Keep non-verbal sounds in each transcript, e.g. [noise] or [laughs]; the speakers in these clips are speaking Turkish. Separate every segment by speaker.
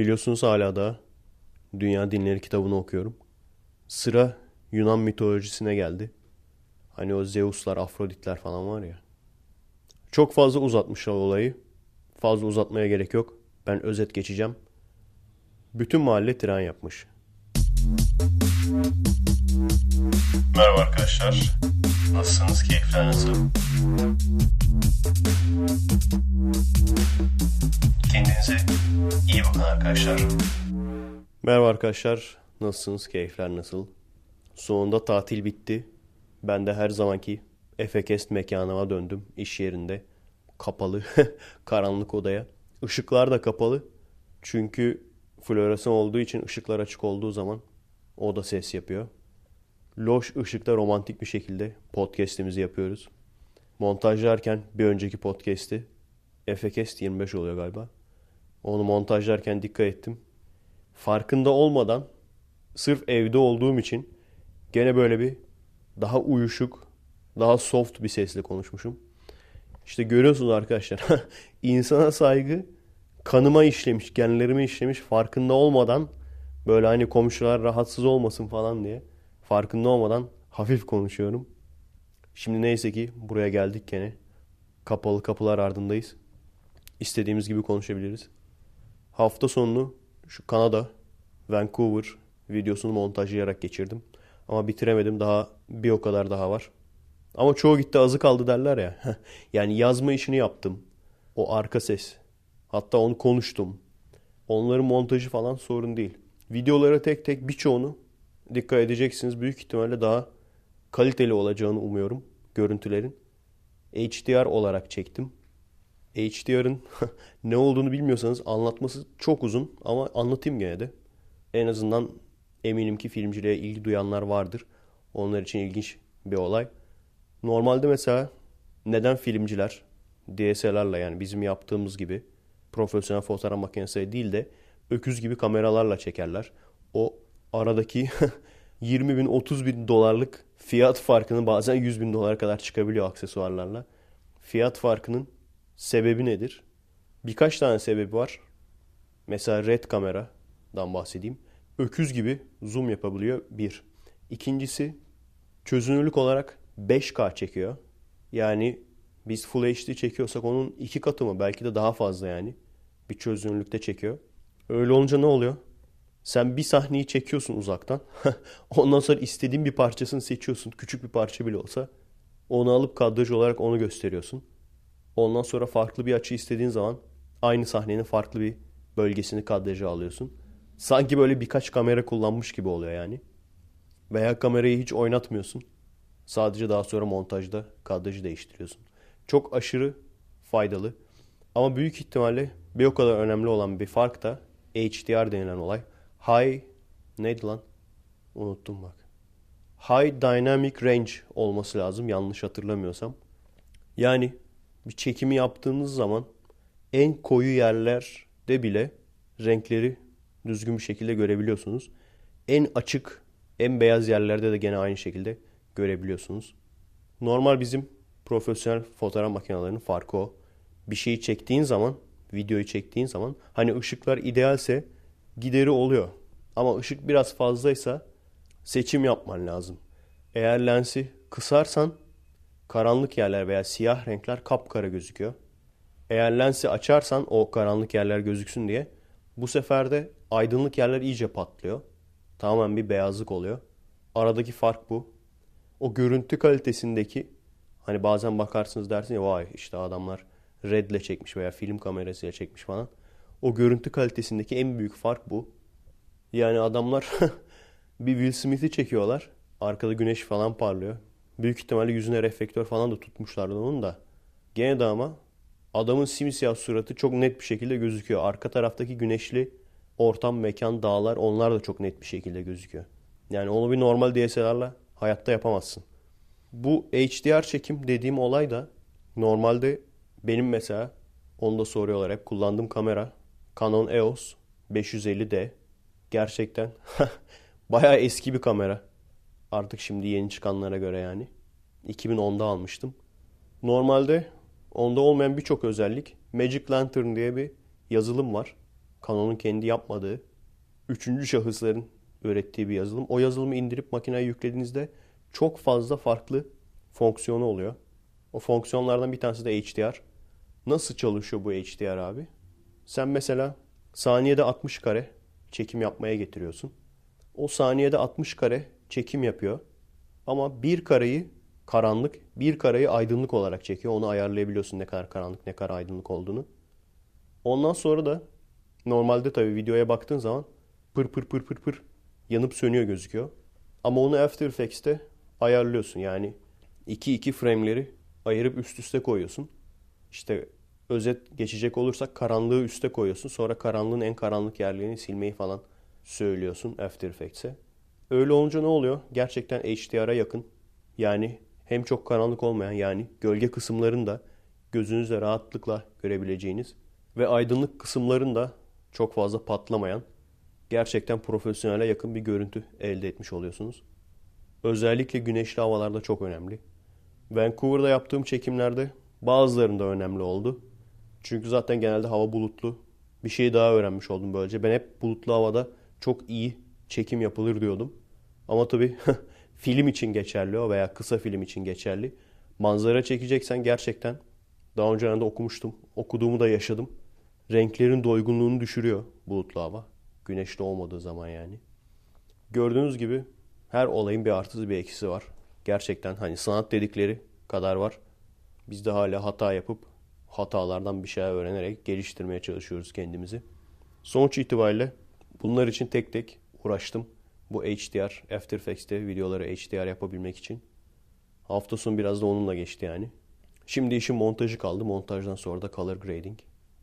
Speaker 1: Biliyorsunuz hala da Dünya Dinleri kitabını okuyorum. Sıra Yunan mitolojisine geldi. Hani o Zeus'lar, Afroditler falan var ya. Çok fazla uzatmışlar olayı. Fazla uzatmaya gerek yok. Ben özet geçeceğim. Bütün mahalle tren yapmış. Merhaba arkadaşlar. Nasılsınız? Keyifler nasıl? Kendinize iyi bakın arkadaşlar. Merhaba arkadaşlar. Nasılsınız? Keyifler nasıl? Sonunda tatil bitti. Ben de her zamanki Efekest mekanıma döndüm. iş yerinde. Kapalı. [laughs] Karanlık odaya. Işıklar da kapalı. Çünkü floresan olduğu için ışıklar açık olduğu zaman o da ses yapıyor. Loş ışıkta romantik bir şekilde podcast'imizi yapıyoruz. Montajlarken bir önceki podcast'i Efekest 25 oluyor galiba. Onu montajlarken dikkat ettim. Farkında olmadan sırf evde olduğum için gene böyle bir daha uyuşuk, daha soft bir sesle konuşmuşum. İşte görüyorsunuz arkadaşlar. [laughs] insana saygı kanıma işlemiş, genlerime işlemiş farkında olmadan böyle hani komşular rahatsız olmasın falan diye farkında olmadan hafif konuşuyorum. Şimdi neyse ki buraya geldik gene. Kapalı kapılar ardındayız. İstediğimiz gibi konuşabiliriz. Hafta sonunu şu Kanada, Vancouver videosunu montajlayarak geçirdim. Ama bitiremedim. Daha bir o kadar daha var. Ama çoğu gitti azı kaldı derler ya. [laughs] yani yazma işini yaptım. O arka ses. Hatta onu konuştum. Onların montajı falan sorun değil. Videolara tek tek birçoğunu dikkat edeceksiniz. Büyük ihtimalle daha kaliteli olacağını umuyorum görüntülerin. HDR olarak çektim. HDR'ın [laughs] ne olduğunu bilmiyorsanız anlatması çok uzun ama anlatayım gene de. En azından eminim ki filmciliğe ilgi duyanlar vardır. Onlar için ilginç bir olay. Normalde mesela neden filmciler DSLR'la yani bizim yaptığımız gibi profesyonel fotoğraf makinesi değil de öküz gibi kameralarla çekerler. O aradaki [laughs] 20 bin 30 bin dolarlık fiyat farkının bazen 100 bin dolara kadar çıkabiliyor aksesuarlarla. Fiyat farkının sebebi nedir? Birkaç tane sebebi var. Mesela red kameradan bahsedeyim. Öküz gibi zoom yapabiliyor bir. İkincisi çözünürlük olarak 5K çekiyor. Yani biz Full HD çekiyorsak onun iki katı mı belki de daha fazla yani bir çözünürlükte çekiyor. Öyle olunca ne oluyor? Sen bir sahneyi çekiyorsun uzaktan. [laughs] Ondan sonra istediğin bir parçasını seçiyorsun. Küçük bir parça bile olsa. Onu alıp kadraj olarak onu gösteriyorsun. Ondan sonra farklı bir açı istediğin zaman aynı sahnenin farklı bir bölgesini kadraja alıyorsun. Sanki böyle birkaç kamera kullanmış gibi oluyor yani. Veya kamerayı hiç oynatmıyorsun. Sadece daha sonra montajda kadrajı değiştiriyorsun. Çok aşırı faydalı. Ama büyük ihtimalle bir o kadar önemli olan bir fark da HDR denilen olay. High neydi lan? Unuttum bak. High Dynamic Range olması lazım yanlış hatırlamıyorsam. Yani bir çekimi yaptığınız zaman en koyu yerlerde bile renkleri düzgün bir şekilde görebiliyorsunuz. En açık, en beyaz yerlerde de gene aynı şekilde görebiliyorsunuz. Normal bizim profesyonel fotoğraf makinelerinin farkı o. Bir şeyi çektiğin zaman, videoyu çektiğin zaman hani ışıklar idealse gideri oluyor. Ama ışık biraz fazlaysa seçim yapman lazım. Eğer lensi kısarsan karanlık yerler veya siyah renkler kapkara gözüküyor. Eğer lensi açarsan o karanlık yerler gözüksün diye bu sefer de aydınlık yerler iyice patlıyor. Tamamen bir beyazlık oluyor. Aradaki fark bu. O görüntü kalitesindeki hani bazen bakarsınız dersiniz ya vay işte adamlar redle çekmiş veya film kamerasıyla çekmiş falan. O görüntü kalitesindeki en büyük fark bu. Yani adamlar [laughs] bir Will Smith'i çekiyorlar. Arkada güneş falan parlıyor. Büyük ihtimalle yüzüne reflektör falan da tutmuşlardı onun da. Gene de ama adamın simsiyah suratı çok net bir şekilde gözüküyor. Arka taraftaki güneşli ortam, mekan, dağlar onlar da çok net bir şekilde gözüküyor. Yani onu bir normal DSLR'la hayatta yapamazsın. Bu HDR çekim dediğim olay da normalde benim mesela onu da soruyorlar hep kullandığım kamera Canon EOS 550D. Gerçekten [laughs] bayağı eski bir kamera. Artık şimdi yeni çıkanlara göre yani. 2010'da almıştım. Normalde onda olmayan birçok özellik Magic Lantern diye bir yazılım var. Canon'un kendi yapmadığı, üçüncü şahısların ürettiği bir yazılım. O yazılımı indirip makineye yüklediğinizde çok fazla farklı fonksiyonu oluyor. O fonksiyonlardan bir tanesi de HDR. Nasıl çalışıyor bu HDR abi? Sen mesela saniyede 60 kare çekim yapmaya getiriyorsun. O saniyede 60 kare çekim yapıyor. Ama bir kareyi karanlık, bir kareyi aydınlık olarak çekiyor. Onu ayarlayabiliyorsun ne kadar karanlık, ne kadar aydınlık olduğunu. Ondan sonra da normalde tabii videoya baktığın zaman pır pır pır pır pır yanıp sönüyor gözüküyor. Ama onu After Effects'te ayarlıyorsun. Yani 2-2 frame'leri ayırıp üst üste koyuyorsun. İşte özet geçecek olursak karanlığı üste koyuyorsun. Sonra karanlığın en karanlık yerlerini silmeyi falan söylüyorsun After Effects'e. Öyle olunca ne oluyor? Gerçekten HDR'a yakın. Yani hem çok karanlık olmayan yani gölge kısımlarını da gözünüzle rahatlıkla görebileceğiniz ve aydınlık kısımların da çok fazla patlamayan gerçekten profesyonele yakın bir görüntü elde etmiş oluyorsunuz. Özellikle güneşli havalarda çok önemli. Vancouver'da yaptığım çekimlerde bazılarında önemli oldu. Çünkü zaten genelde hava bulutlu. Bir şey daha öğrenmiş oldum böylece. Ben hep bulutlu havada çok iyi çekim yapılır diyordum. Ama tabii [laughs] film için geçerli o veya kısa film için geçerli. Manzara çekeceksen gerçekten daha önce de okumuştum. Okuduğumu da yaşadım. Renklerin doygunluğunu düşürüyor bulutlu hava. Güneşli olmadığı zaman yani. Gördüğünüz gibi her olayın bir artısı bir eksisi var. Gerçekten hani sanat dedikleri kadar var. Biz de hala hata yapıp hatalardan bir şeyler öğrenerek geliştirmeye çalışıyoruz kendimizi. Sonuç itibariyle bunlar için tek tek uğraştım. Bu HDR, After Effects'te videoları HDR yapabilmek için. Hafta sonu biraz da onunla geçti yani. Şimdi işin montajı kaldı. Montajdan sonra da color grading.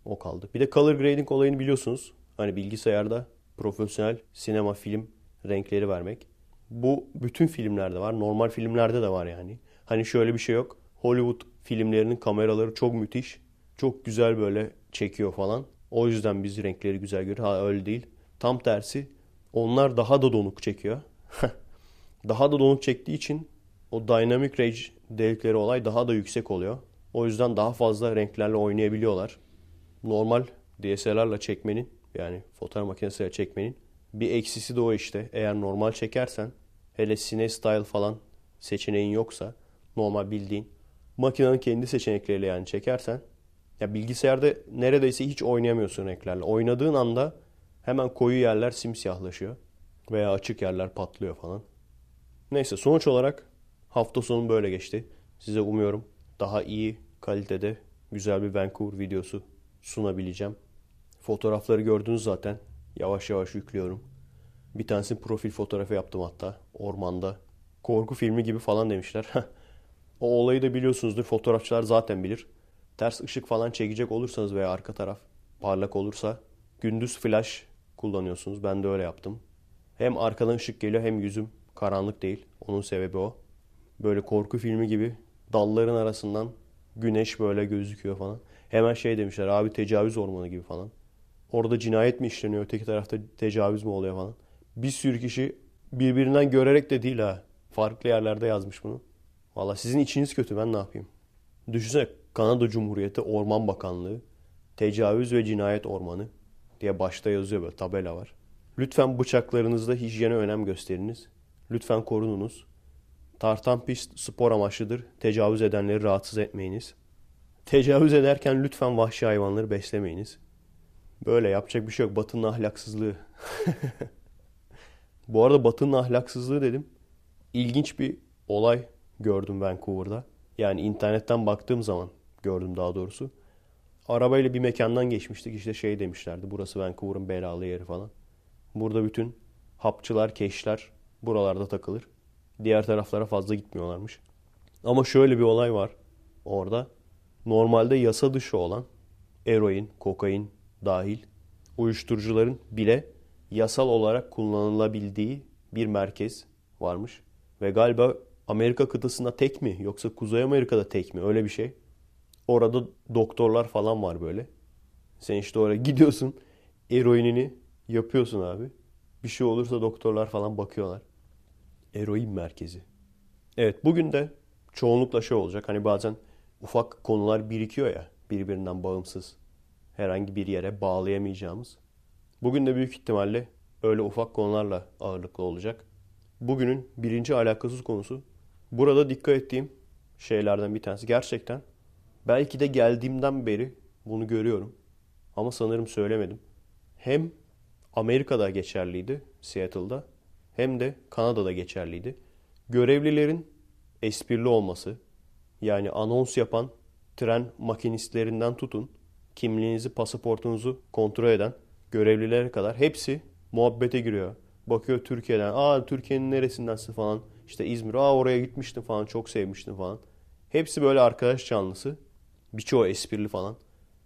Speaker 1: O kaldı. Bir de color grading olayını biliyorsunuz. Hani bilgisayarda profesyonel sinema, film renkleri vermek. Bu bütün filmlerde var. Normal filmlerde de var yani. Hani şöyle bir şey yok. Hollywood filmlerinin kameraları çok müthiş. Çok güzel böyle çekiyor falan. O yüzden biz renkleri güzel görüyoruz. Ha öyle değil. Tam tersi onlar daha da donuk çekiyor. [laughs] daha da donuk çektiği için o dynamic range dedikleri olay daha da yüksek oluyor. O yüzden daha fazla renklerle oynayabiliyorlar. Normal DSLR'la çekmenin yani fotoğraf makinesiyle çekmenin bir eksisi de o işte. Eğer normal çekersen hele Cine Style falan seçeneğin yoksa normal bildiğin makinenin kendi seçenekleriyle yani çekersen ya bilgisayarda neredeyse hiç oynayamıyorsun renklerle. Oynadığın anda hemen koyu yerler simsiyahlaşıyor veya açık yerler patlıyor falan. Neyse sonuç olarak hafta sonu böyle geçti. Size umuyorum daha iyi kalitede güzel bir Vancouver videosu sunabileceğim. Fotoğrafları gördünüz zaten. Yavaş yavaş yüklüyorum. Bir tanesini profil fotoğrafı yaptım hatta. Ormanda. Korku filmi gibi falan demişler. [laughs] o olayı da biliyorsunuzdur. Fotoğrafçılar zaten bilir. Ters ışık falan çekecek olursanız veya arka taraf parlak olursa gündüz flash kullanıyorsunuz. Ben de öyle yaptım. Hem arkadan ışık geliyor hem yüzüm karanlık değil. Onun sebebi o. Böyle korku filmi gibi dalların arasından güneş böyle gözüküyor falan. Hemen şey demişler abi tecavüz ormanı gibi falan. Orada cinayet mi işleniyor öteki tarafta tecavüz mü oluyor falan. Bir sürü kişi birbirinden görerek de değil ha. Farklı yerlerde yazmış bunu. Valla sizin içiniz kötü ben ne yapayım. Düşünsene Kanada Cumhuriyeti Orman Bakanlığı Tecavüz ve Cinayet Ormanı diye başta yazıyor böyle tabela var. Lütfen bıçaklarınızda hijyene önem gösteriniz. Lütfen korununuz. Tartan pist spor amaçlıdır. Tecavüz edenleri rahatsız etmeyiniz. Tecavüz ederken lütfen vahşi hayvanları beslemeyiniz. Böyle yapacak bir şey yok. Batı'nın ahlaksızlığı. [laughs] Bu arada Batı'nın ahlaksızlığı dedim. İlginç bir olay gördüm Vancouver'da. Yani internetten baktığım zaman gördüm daha doğrusu. Arabayla bir mekandan geçmiştik. İşte şey demişlerdi. Burası Vancouver'ın belalı yeri falan. Burada bütün hapçılar, keşler buralarda takılır. Diğer taraflara fazla gitmiyorlarmış. Ama şöyle bir olay var orada. Normalde yasa dışı olan eroin, kokain dahil uyuşturucuların bile yasal olarak kullanılabildiği bir merkez varmış. Ve galiba Amerika kıtasında tek mi yoksa Kuzey Amerika'da tek mi öyle bir şey. Orada doktorlar falan var böyle. Sen işte oraya gidiyorsun eroinini yapıyorsun abi. Bir şey olursa doktorlar falan bakıyorlar. Eroin merkezi. Evet bugün de çoğunlukla şey olacak. Hani bazen ufak konular birikiyor ya birbirinden bağımsız. Herhangi bir yere bağlayamayacağımız. Bugün de büyük ihtimalle öyle ufak konularla ağırlıklı olacak. Bugünün birinci alakasız konusu burada dikkat ettiğim şeylerden bir tanesi. Gerçekten belki de geldiğimden beri bunu görüyorum. Ama sanırım söylemedim. Hem Amerika'da geçerliydi Seattle'da hem de Kanada'da geçerliydi. Görevlilerin esprili olması yani anons yapan tren makinistlerinden tutun kimliğinizi, pasaportunuzu kontrol eden görevlilere kadar hepsi muhabbete giriyor. Bakıyor Türkiye'den. Aa Türkiye'nin neresindensin falan. İşte İzmir. Aa oraya gitmiştim falan. Çok sevmiştim falan. Hepsi böyle arkadaş canlısı. Birçoğu esprili falan.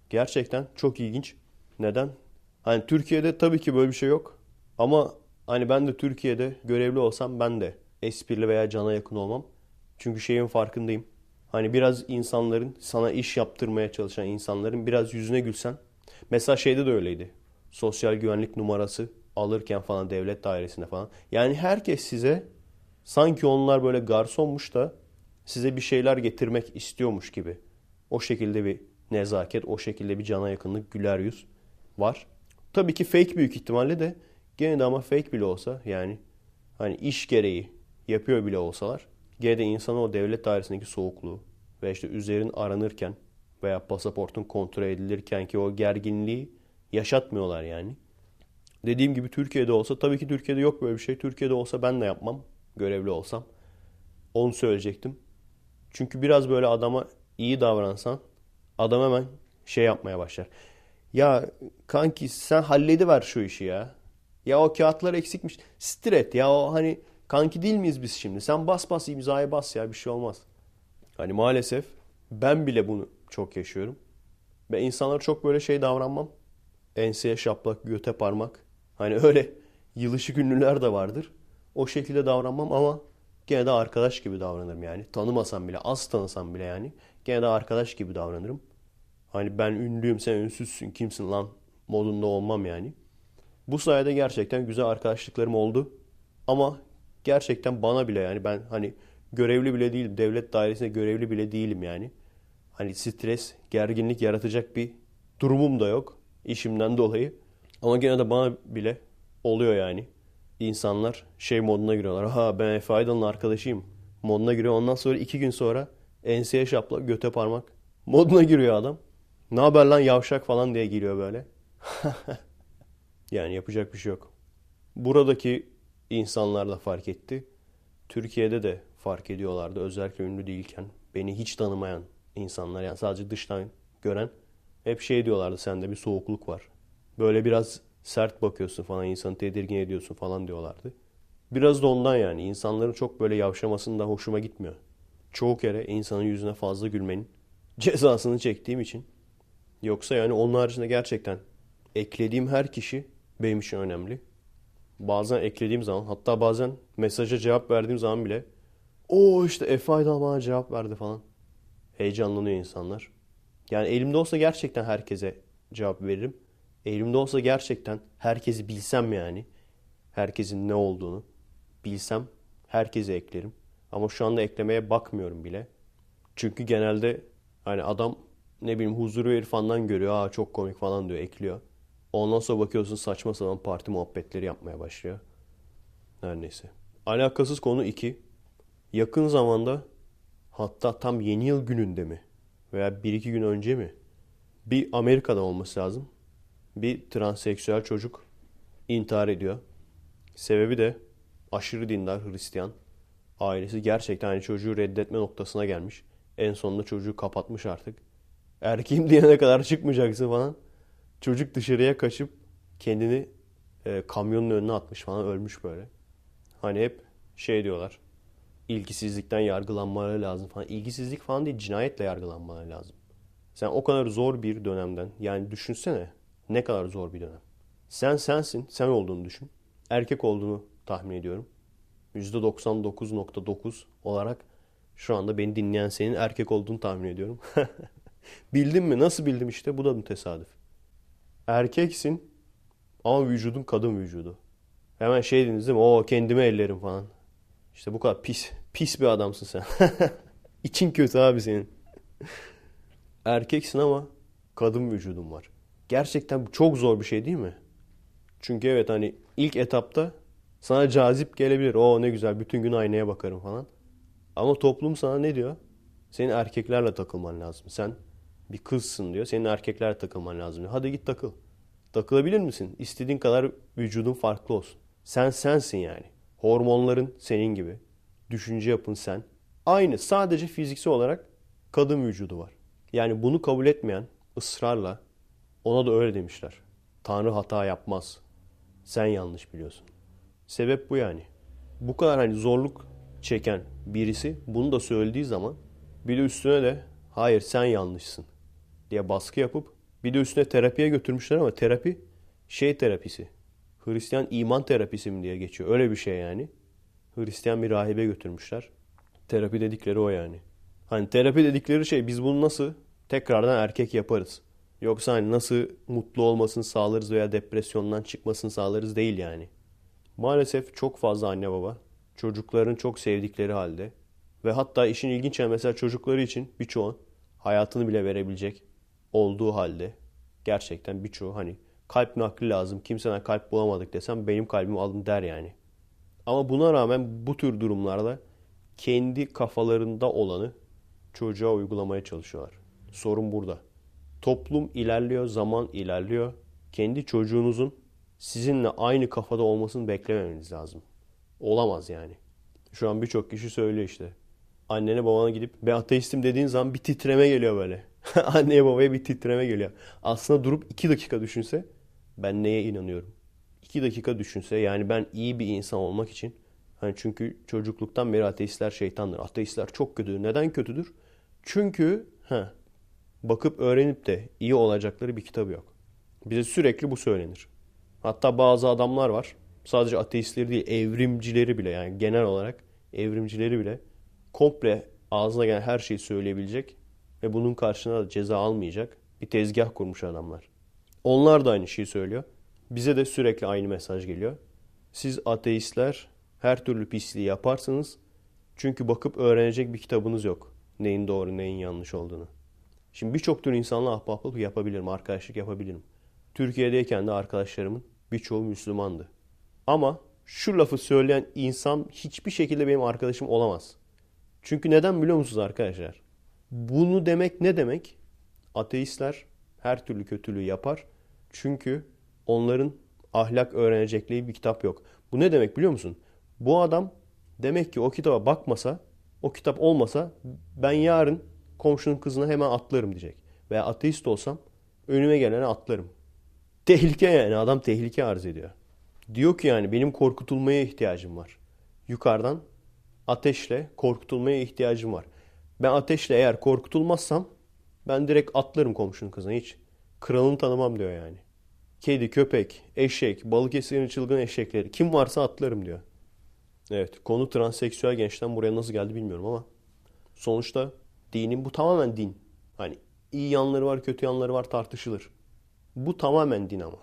Speaker 1: Gerçekten çok ilginç. Neden? Hani Türkiye'de tabii ki böyle bir şey yok. Ama hani ben de Türkiye'de görevli olsam ben de esprili veya cana yakın olmam. Çünkü şeyin farkındayım. Hani biraz insanların sana iş yaptırmaya çalışan insanların biraz yüzüne gülsen. Mesela şeyde de öyleydi. Sosyal güvenlik numarası alırken falan devlet dairesinde falan. Yani herkes size sanki onlar böyle garsonmuş da size bir şeyler getirmek istiyormuş gibi. O şekilde bir nezaket, o şekilde bir cana yakınlık, güler yüz var. Tabii ki fake büyük ihtimalle de gene de ama fake bile olsa yani hani iş gereği yapıyor bile olsalar gene de insana o devlet dairesindeki soğukluğu ve işte üzerin aranırken veya pasaportun kontrol edilirken ki o gerginliği yaşatmıyorlar yani. Dediğim gibi Türkiye'de olsa tabii ki Türkiye'de yok böyle bir şey. Türkiye'de olsa ben de yapmam görevli olsam. Onu söyleyecektim. Çünkü biraz böyle adama iyi davransan adam hemen şey yapmaya başlar. Ya kanki sen hallediver şu işi ya. Ya o kağıtlar eksikmiş. Stret ya o hani kanki değil miyiz biz şimdi? Sen bas bas imzayı bas ya bir şey olmaz. Hani maalesef ben bile bunu çok yaşıyorum. Ve insanlara çok böyle şey davranmam. Enseye şaplak, göte parmak. Hani öyle yılışık ünlüler de vardır. O şekilde davranmam ama gene de arkadaş gibi davranırım yani. Tanımasam bile, az tanısam bile yani. Gene de arkadaş gibi davranırım. Hani ben ünlüyüm sen ünsüzsün kimsin lan modunda olmam yani. Bu sayede gerçekten güzel arkadaşlıklarım oldu. Ama gerçekten bana bile yani ben hani görevli bile değilim. Devlet dairesinde görevli bile değilim yani. Hani stres, gerginlik yaratacak bir durumum da yok işimden dolayı. Ama gene de bana bile oluyor yani. İnsanlar şey moduna giriyorlar. Ha ben Efe Aydın'ın arkadaşıyım moduna giriyor. Ondan sonra iki gün sonra enseye şapla göte parmak moduna giriyor adam. Ne haber lan yavşak falan diye giriyor böyle. [laughs] yani yapacak bir şey yok. Buradaki insanlar da fark etti. Türkiye'de de fark ediyorlardı. Özellikle ünlü değilken. Beni hiç tanımayan insanlar yani sadece dıştan gören hep şey diyorlardı sende bir soğukluk var. Böyle biraz sert bakıyorsun falan insanı tedirgin ediyorsun falan diyorlardı. Biraz da ondan yani insanların çok böyle yavşamasını da hoşuma gitmiyor. Çoğu kere insanın yüzüne fazla gülmenin cezasını çektiğim için. Yoksa yani onun haricinde gerçekten eklediğim her kişi benim için önemli. Bazen eklediğim zaman hatta bazen mesaja cevap verdiğim zaman bile o işte Efe bana cevap verdi falan. Heyecanlanıyor insanlar. Yani elimde olsa gerçekten herkese cevap veririm. Elimde olsa gerçekten herkesi bilsem yani. Herkesin ne olduğunu bilsem herkese eklerim. Ama şu anda eklemeye bakmıyorum bile. Çünkü genelde hani adam ne bileyim huzuru irfandan görüyor. Aa çok komik falan diyor ekliyor. Ondan sonra bakıyorsun saçma sapan parti muhabbetleri yapmaya başlıyor. Her neyse. Alakasız konu 2. Yakın zamanda hatta tam yeni yıl gününde mi veya 1-2 gün önce mi bir Amerika'da olması lazım. Bir transseksüel çocuk intihar ediyor. Sebebi de aşırı dindar Hristiyan. Ailesi gerçekten hani çocuğu reddetme noktasına gelmiş. En sonunda çocuğu kapatmış artık. Erkeğim diyene kadar çıkmayacaksın falan. Çocuk dışarıya kaçıp kendini e, kamyonun önüne atmış falan ölmüş böyle. Hani hep şey diyorlar. İlgisizlikten yargılanmaları lazım falan. İlgisizlik falan değil cinayetle yargılanmaları lazım. Sen o kadar zor bir dönemden yani düşünsene ne kadar zor bir dönem. Sen sensin, sen olduğunu düşün. Erkek olduğunu tahmin ediyorum. %99.9 olarak şu anda beni dinleyen senin erkek olduğunu tahmin ediyorum. [laughs] Bildim mi? Nasıl bildim işte? Bu da mı tesadüf? Erkeksin ama vücudun kadın vücudu. Hemen şey dediniz değil mi? O kendime ellerim falan. İşte bu kadar pis, pis bir adamsın sen. [laughs] İçin kötü abi senin. Erkeksin ama kadın vücudun var. Gerçekten çok zor bir şey değil mi? Çünkü evet hani ilk etapta sana cazip gelebilir. O ne güzel bütün gün aynaya bakarım falan. Ama toplum sana ne diyor? Senin erkeklerle takılman lazım. Sen bir kızsın diyor. Senin erkeklerle takılman lazım diyor. Hadi git takıl. Takılabilir misin? İstediğin kadar vücudun farklı olsun. Sen sensin yani. Hormonların senin gibi. Düşünce yapın sen. Aynı sadece fiziksel olarak kadın vücudu var. Yani bunu kabul etmeyen ısrarla ona da öyle demişler. Tanrı hata yapmaz. Sen yanlış biliyorsun. Sebep bu yani. Bu kadar hani zorluk çeken birisi bunu da söylediği zaman bir de üstüne de hayır sen yanlışsın diye baskı yapıp bir de üstüne terapiye götürmüşler ama terapi şey terapisi. Hristiyan iman terapisi mi diye geçiyor. Öyle bir şey yani. Hristiyan bir rahibe götürmüşler. Terapi dedikleri o yani. Hani terapi dedikleri şey biz bunu nasıl tekrardan erkek yaparız. Yoksa hani nasıl mutlu olmasını sağlarız veya depresyondan çıkmasını sağlarız değil yani. Maalesef çok fazla anne baba çocukların çok sevdikleri halde ve hatta işin ilginç yani mesela çocukları için birçoğu hayatını bile verebilecek olduğu halde gerçekten birçoğu hani kalp nakli lazım kimseden kalp bulamadık desem benim kalbimi alın der yani. Ama buna rağmen bu tür durumlarda kendi kafalarında olanı çocuğa uygulamaya çalışıyorlar. Sorun burada. Toplum ilerliyor, zaman ilerliyor. Kendi çocuğunuzun sizinle aynı kafada olmasını beklememeniz lazım. Olamaz yani. Şu an birçok kişi söylüyor işte. Annene babana gidip ben ateistim dediğin zaman bir titreme geliyor böyle. [laughs] Anneye babaya bir titreme geliyor. Aslında durup iki dakika düşünse ben neye inanıyorum? İki dakika düşünse yani ben iyi bir insan olmak için hani çünkü çocukluktan beri ateistler şeytandır. Ateistler çok kötüdür. Neden kötüdür? Çünkü he, bakıp öğrenip de iyi olacakları bir kitabı yok. Bize sürekli bu söylenir. Hatta bazı adamlar var. Sadece ateistleri değil, evrimcileri bile yani genel olarak evrimcileri bile komple ağzına gelen her şeyi söyleyebilecek ve bunun karşına da ceza almayacak bir tezgah kurmuş adamlar. Onlar da aynı şeyi söylüyor. Bize de sürekli aynı mesaj geliyor. Siz ateistler her türlü pisliği yaparsınız. Çünkü bakıp öğrenecek bir kitabınız yok. Neyin doğru, neyin yanlış olduğunu. Şimdi birçok tür insanla ahbaplık yapabilirim, arkadaşlık yapabilirim. Türkiye'deyken de arkadaşlarımın birçoğu Müslümandı. Ama şu lafı söyleyen insan hiçbir şekilde benim arkadaşım olamaz. Çünkü neden biliyor musunuz arkadaşlar? Bunu demek ne demek? Ateistler her türlü kötülüğü yapar. Çünkü onların ahlak öğrenecekleri bir kitap yok. Bu ne demek biliyor musun? Bu adam demek ki o kitaba bakmasa, o kitap olmasa ben yarın komşunun kızına hemen atlarım diyecek. Veya ateist olsam önüme gelene atlarım. Tehlike yani adam tehlike arz ediyor. Diyor ki yani benim korkutulmaya ihtiyacım var. Yukarıdan ateşle korkutulmaya ihtiyacım var. Ben ateşle eğer korkutulmazsam ben direkt atlarım komşunun kızına hiç. Kralını tanımam diyor yani. Kedi, köpek, eşek, Balıkesir'in çılgın eşekleri kim varsa atlarım diyor. Evet konu transseksüel gençten buraya nasıl geldi bilmiyorum ama sonuçta dinin bu tamamen din. Hani iyi yanları var kötü yanları var tartışılır. Bu tamamen din ama.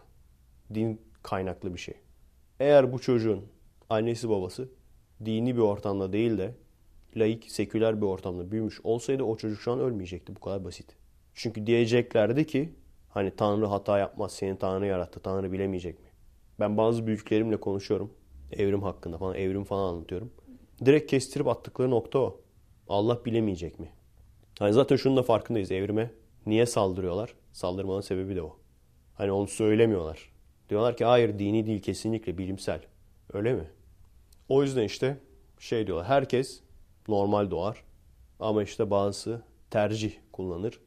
Speaker 1: Din kaynaklı bir şey. Eğer bu çocuğun annesi babası dini bir ortamda değil de laik, seküler bir ortamda büyümüş olsaydı o çocuk şu an ölmeyecekti. Bu kadar basit. Çünkü diyeceklerdi ki hani Tanrı hata yapmaz, seni Tanrı yarattı, Tanrı bilemeyecek mi? Ben bazı büyüklerimle konuşuyorum. Evrim hakkında falan, evrim falan anlatıyorum. Direkt kestirip attıkları nokta o. Allah bilemeyecek mi? Hani zaten şunun da farkındayız evrime. Niye saldırıyorlar? Saldırmanın sebebi de o. Hani onu söylemiyorlar. Diyorlar ki hayır dini değil kesinlikle bilimsel. Öyle mi? O yüzden işte şey diyorlar. Herkes normal doğar. Ama işte bazısı tercih kullanır.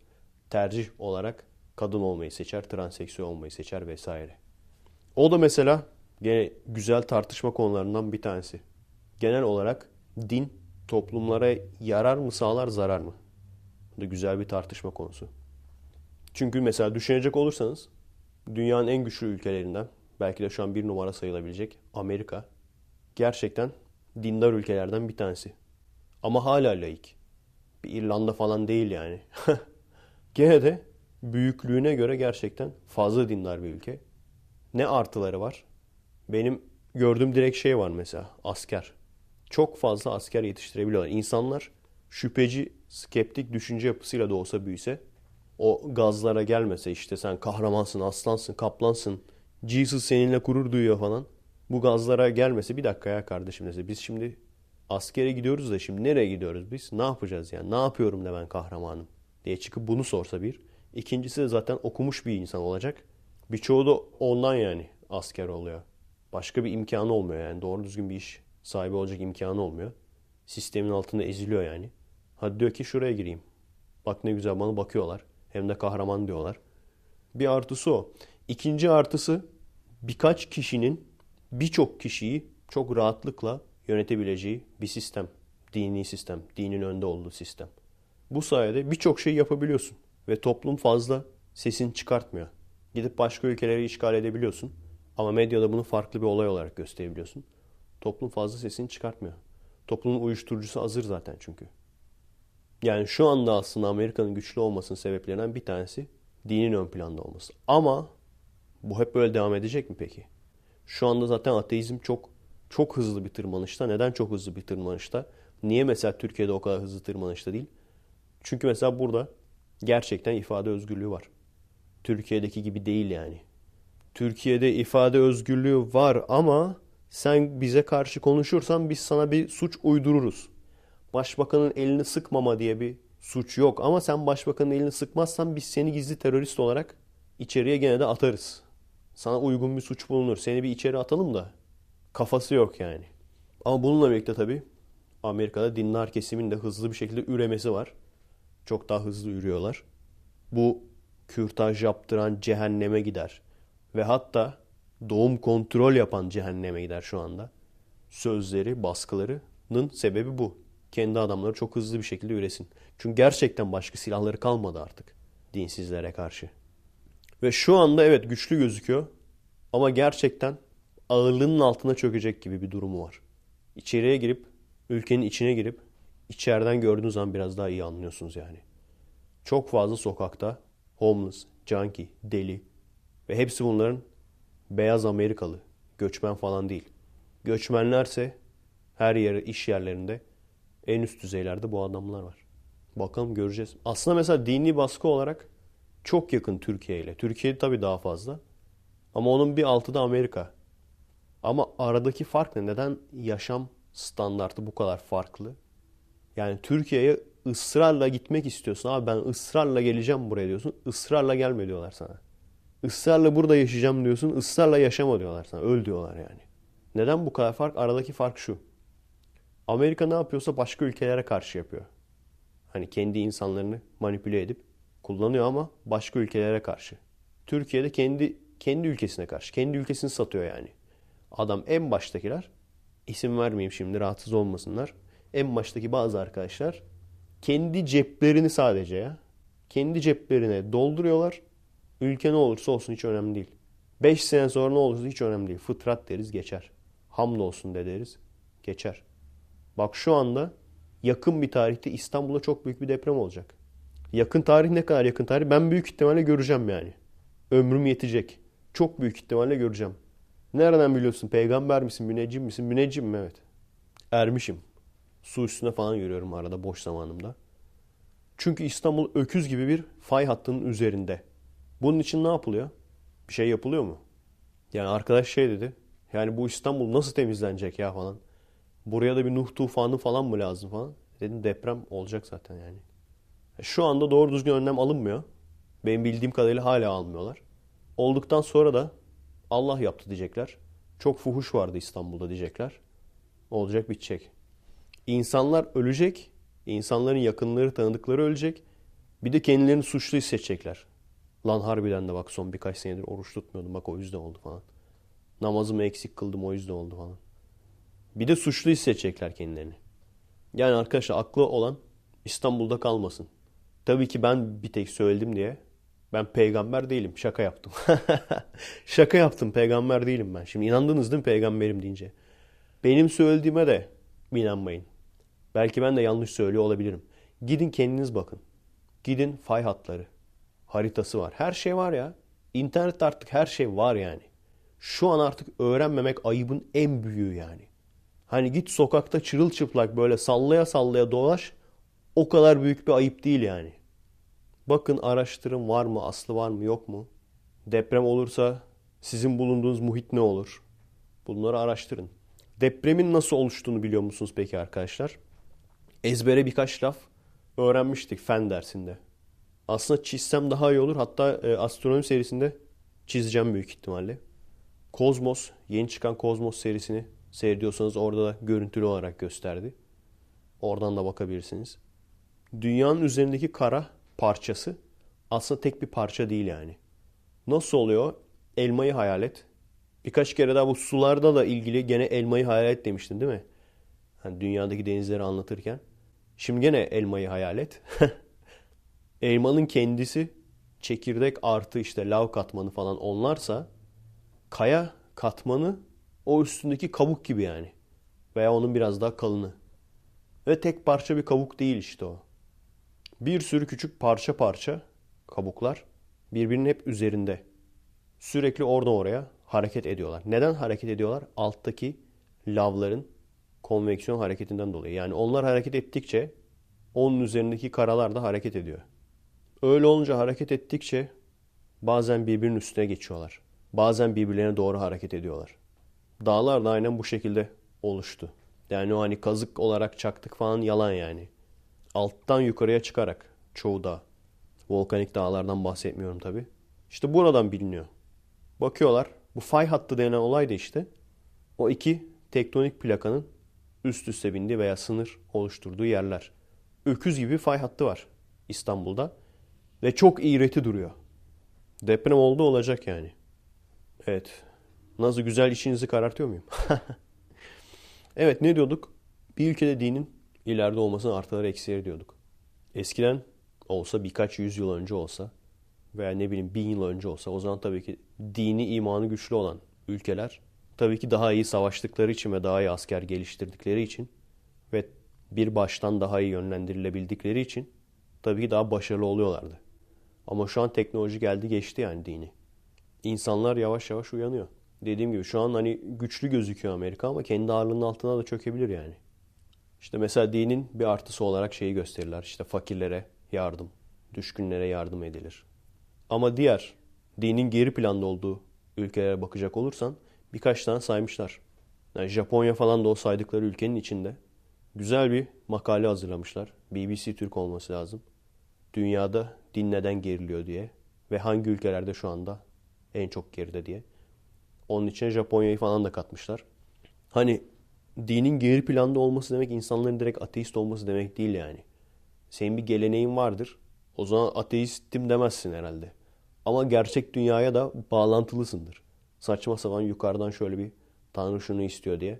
Speaker 1: Tercih olarak kadın olmayı seçer, transseksüel olmayı seçer vesaire. O da mesela gene güzel tartışma konularından bir tanesi. Genel olarak din toplumlara yarar mı sağlar zarar mı? Da güzel bir tartışma konusu. Çünkü mesela düşünecek olursanız dünyanın en güçlü ülkelerinden belki de şu an bir numara sayılabilecek Amerika gerçekten dindar ülkelerden bir tanesi. Ama hala laik. Bir İrlanda falan değil yani. [laughs] Gene de büyüklüğüne göre gerçekten fazla dindar bir ülke. Ne artıları var? Benim gördüğüm direkt şey var mesela asker. Çok fazla asker yetiştirebiliyorlar. İnsanlar şüpheci, skeptik düşünce yapısıyla da olsa büyüse o gazlara gelmese işte sen kahramansın, aslansın, kaplansın Jesus seninle gurur duyuyor falan. Bu gazlara gelmesi bir dakika ya kardeşim dese. Biz şimdi askere gidiyoruz da şimdi nereye gidiyoruz biz? Ne yapacağız yani? Ne yapıyorum da ben kahramanım? Diye çıkıp bunu sorsa bir. İkincisi de zaten okumuş bir insan olacak. Birçoğu da ondan yani asker oluyor. Başka bir imkanı olmuyor yani. Doğru düzgün bir iş sahibi olacak imkanı olmuyor. Sistemin altında eziliyor yani. Hadi diyor ki şuraya gireyim. Bak ne güzel bana bakıyorlar. Hem de kahraman diyorlar. Bir artısı o. İkinci artısı birkaç kişinin birçok kişiyi çok rahatlıkla yönetebileceği bir sistem. Dini sistem. Dinin önde olduğu sistem. Bu sayede birçok şey yapabiliyorsun. Ve toplum fazla sesini çıkartmıyor. Gidip başka ülkeleri işgal edebiliyorsun. Ama medyada bunu farklı bir olay olarak gösterebiliyorsun. Toplum fazla sesini çıkartmıyor. Toplumun uyuşturucusu hazır zaten çünkü. Yani şu anda aslında Amerika'nın güçlü olmasının sebeplerinden bir tanesi dinin ön planda olması. Ama bu hep böyle devam edecek mi peki? Şu anda zaten ateizm çok çok hızlı bir tırmanışta. Neden çok hızlı bir tırmanışta? Niye mesela Türkiye'de o kadar hızlı tırmanışta değil? Çünkü mesela burada gerçekten ifade özgürlüğü var. Türkiye'deki gibi değil yani. Türkiye'de ifade özgürlüğü var ama sen bize karşı konuşursan biz sana bir suç uydururuz. Başbakanın elini sıkmama diye bir suç yok ama sen başbakanın elini sıkmazsan biz seni gizli terörist olarak içeriye gene de atarız. Sana uygun bir suç bulunur. Seni bir içeri atalım da kafası yok yani. Ama bununla birlikte tabii Amerika'da dinler kesimin de hızlı bir şekilde üremesi var. Çok daha hızlı ürüyorlar. Bu kürtaj yaptıran cehenneme gider. Ve hatta doğum kontrol yapan cehenneme gider şu anda. Sözleri, baskılarının sebebi bu. Kendi adamları çok hızlı bir şekilde üresin. Çünkü gerçekten başka silahları kalmadı artık dinsizlere karşı. Ve şu anda evet güçlü gözüküyor ama gerçekten ağırlığının altına çökecek gibi bir durumu var. İçeriye girip, ülkenin içine girip içeriden gördüğünüz zaman biraz daha iyi anlıyorsunuz yani. Çok fazla sokakta homeless, junkie, deli ve hepsi bunların beyaz Amerikalı, göçmen falan değil. Göçmenlerse her yer iş yerlerinde en üst düzeylerde bu adamlar var. Bakalım göreceğiz. Aslında mesela dini baskı olarak çok yakın Türkiye ile. Türkiye tabii daha fazla. Ama onun bir altı da Amerika. Ama aradaki fark ne? Neden yaşam standartı bu kadar farklı? Yani Türkiye'ye ısrarla gitmek istiyorsun. Abi ben ısrarla geleceğim buraya diyorsun. Israrla gelme diyorlar sana. Israrla burada yaşayacağım diyorsun. Israrla yaşama diyorlar sana. Öl diyorlar yani. Neden bu kadar fark? Aradaki fark şu. Amerika ne yapıyorsa başka ülkelere karşı yapıyor. Hani kendi insanlarını manipüle edip kullanıyor ama başka ülkelere karşı. Türkiye'de kendi kendi ülkesine karşı. Kendi ülkesini satıyor yani. Adam en baştakiler isim vermeyeyim şimdi rahatsız olmasınlar. En baştaki bazı arkadaşlar kendi ceplerini sadece ya. Kendi ceplerine dolduruyorlar. Ülke ne olursa olsun hiç önemli değil. 5 sene sonra ne olursa hiç önemli değil. Fıtrat deriz geçer. Hamdolsun de deriz geçer. Bak şu anda yakın bir tarihte İstanbul'da çok büyük bir deprem olacak. Yakın tarih ne kadar yakın tarih? Ben büyük ihtimalle göreceğim yani. Ömrüm yetecek. Çok büyük ihtimalle göreceğim. Nereden biliyorsun? Peygamber misin? Müneccim misin? Müneccim mi? Evet. Ermişim. Su üstüne falan yürüyorum arada boş zamanımda. Çünkü İstanbul öküz gibi bir fay hattının üzerinde. Bunun için ne yapılıyor? Bir şey yapılıyor mu? Yani arkadaş şey dedi. Yani bu İstanbul nasıl temizlenecek ya falan. Buraya da bir Nuh tufanı falan mı lazım falan. Dedim deprem olacak zaten yani. Şu anda doğru düzgün önlem alınmıyor. Benim bildiğim kadarıyla hala almıyorlar. Olduktan sonra da Allah yaptı diyecekler. Çok fuhuş vardı İstanbul'da diyecekler. Olacak bitecek. İnsanlar ölecek. İnsanların yakınları, tanıdıkları ölecek. Bir de kendilerini suçlu hissedecekler. Lan harbiden de bak son birkaç senedir oruç tutmuyordum. Bak o yüzden oldu falan. Namazımı eksik kıldım o yüzden oldu falan. Bir de suçlu hissedecekler kendilerini. Yani arkadaşlar aklı olan İstanbul'da kalmasın. Tabii ki ben bir tek söyledim diye ben peygamber değilim. Şaka yaptım. [laughs] Şaka yaptım. Peygamber değilim ben. Şimdi inandınız değil mi peygamberim deyince? Benim söylediğime de inanmayın. Belki ben de yanlış söylüyor olabilirim. Gidin kendiniz bakın. Gidin fay hatları. Haritası var. Her şey var ya. İnternette artık her şey var yani. Şu an artık öğrenmemek ayıbın en büyüğü yani. Hani git sokakta çırılçıplak böyle sallaya sallaya dolaş. O kadar büyük bir ayıp değil yani. Bakın araştırın var mı, aslı var mı, yok mu? Deprem olursa Sizin bulunduğunuz muhit ne olur? Bunları araştırın. Depremin nasıl oluştuğunu biliyor musunuz peki arkadaşlar? Ezbere birkaç laf öğrenmiştik fen dersinde. Aslında çizsem daha iyi olur. Hatta e, astronomi serisinde çizeceğim büyük ihtimalle. Kozmos, yeni çıkan Kozmos serisini seyrediyorsanız orada da görüntülü olarak gösterdi. Oradan da bakabilirsiniz. Dünyanın üzerindeki kara parçası aslında tek bir parça değil yani. Nasıl oluyor? Elmayı hayal et. Birkaç kere daha bu sularda da ilgili gene elmayı hayal et demiştin değil mi? Hani dünyadaki denizleri anlatırken. Şimdi gene elmayı hayal et. [laughs] Elmanın kendisi çekirdek artı işte lav katmanı falan onlarsa kaya katmanı o üstündeki kabuk gibi yani. Veya onun biraz daha kalını. Ve tek parça bir kabuk değil işte o. Bir sürü küçük parça parça kabuklar birbirinin hep üzerinde. Sürekli oradan oraya hareket ediyorlar. Neden hareket ediyorlar? Alttaki lavların konveksiyon hareketinden dolayı. Yani onlar hareket ettikçe onun üzerindeki karalar da hareket ediyor. Öyle olunca hareket ettikçe bazen birbirinin üstüne geçiyorlar. Bazen birbirlerine doğru hareket ediyorlar. Dağlar da aynen bu şekilde oluştu. Yani o hani kazık olarak çaktık falan yalan yani. Alttan yukarıya çıkarak çoğu dağ. Volkanik dağlardan bahsetmiyorum tabi. İşte buradan biliniyor. Bakıyorlar. Bu fay hattı denen olay da işte o iki tektonik plakanın üst üste bindiği veya sınır oluşturduğu yerler. Öküz gibi fay hattı var İstanbul'da. Ve çok iğreti duruyor. Deprem oldu olacak yani. Evet. Nasıl güzel işinizi karartıyor muyum? [laughs] evet ne diyorduk? Bir ülkede dinin ileride olmasının artıları eksileri diyorduk. Eskiden olsa birkaç yüzyıl önce olsa veya ne bileyim bin yıl önce olsa o zaman tabii ki dini imanı güçlü olan ülkeler tabii ki daha iyi savaştıkları için ve daha iyi asker geliştirdikleri için ve bir baştan daha iyi yönlendirilebildikleri için tabii ki daha başarılı oluyorlardı. Ama şu an teknoloji geldi geçti yani dini. İnsanlar yavaş yavaş uyanıyor. Dediğim gibi şu an hani güçlü gözüküyor Amerika ama kendi ağırlığının altına da çökebilir yani. İşte mesela dinin bir artısı olarak şeyi gösterirler. İşte fakirlere yardım, düşkünlere yardım edilir. Ama diğer dinin geri planda olduğu ülkelere bakacak olursan birkaç tane saymışlar. Yani Japonya falan da o saydıkları ülkenin içinde. Güzel bir makale hazırlamışlar. BBC Türk olması lazım. Dünyada din neden geriliyor diye ve hangi ülkelerde şu anda en çok geride diye. Onun için Japonya'yı falan da katmışlar. Hani dinin geri planda olması demek insanların direkt ateist olması demek değil yani. Senin bir geleneğin vardır. O zaman ateistim demezsin herhalde. Ama gerçek dünyaya da bağlantılısındır. Saçma sapan yukarıdan şöyle bir Tanrı şunu istiyor diye.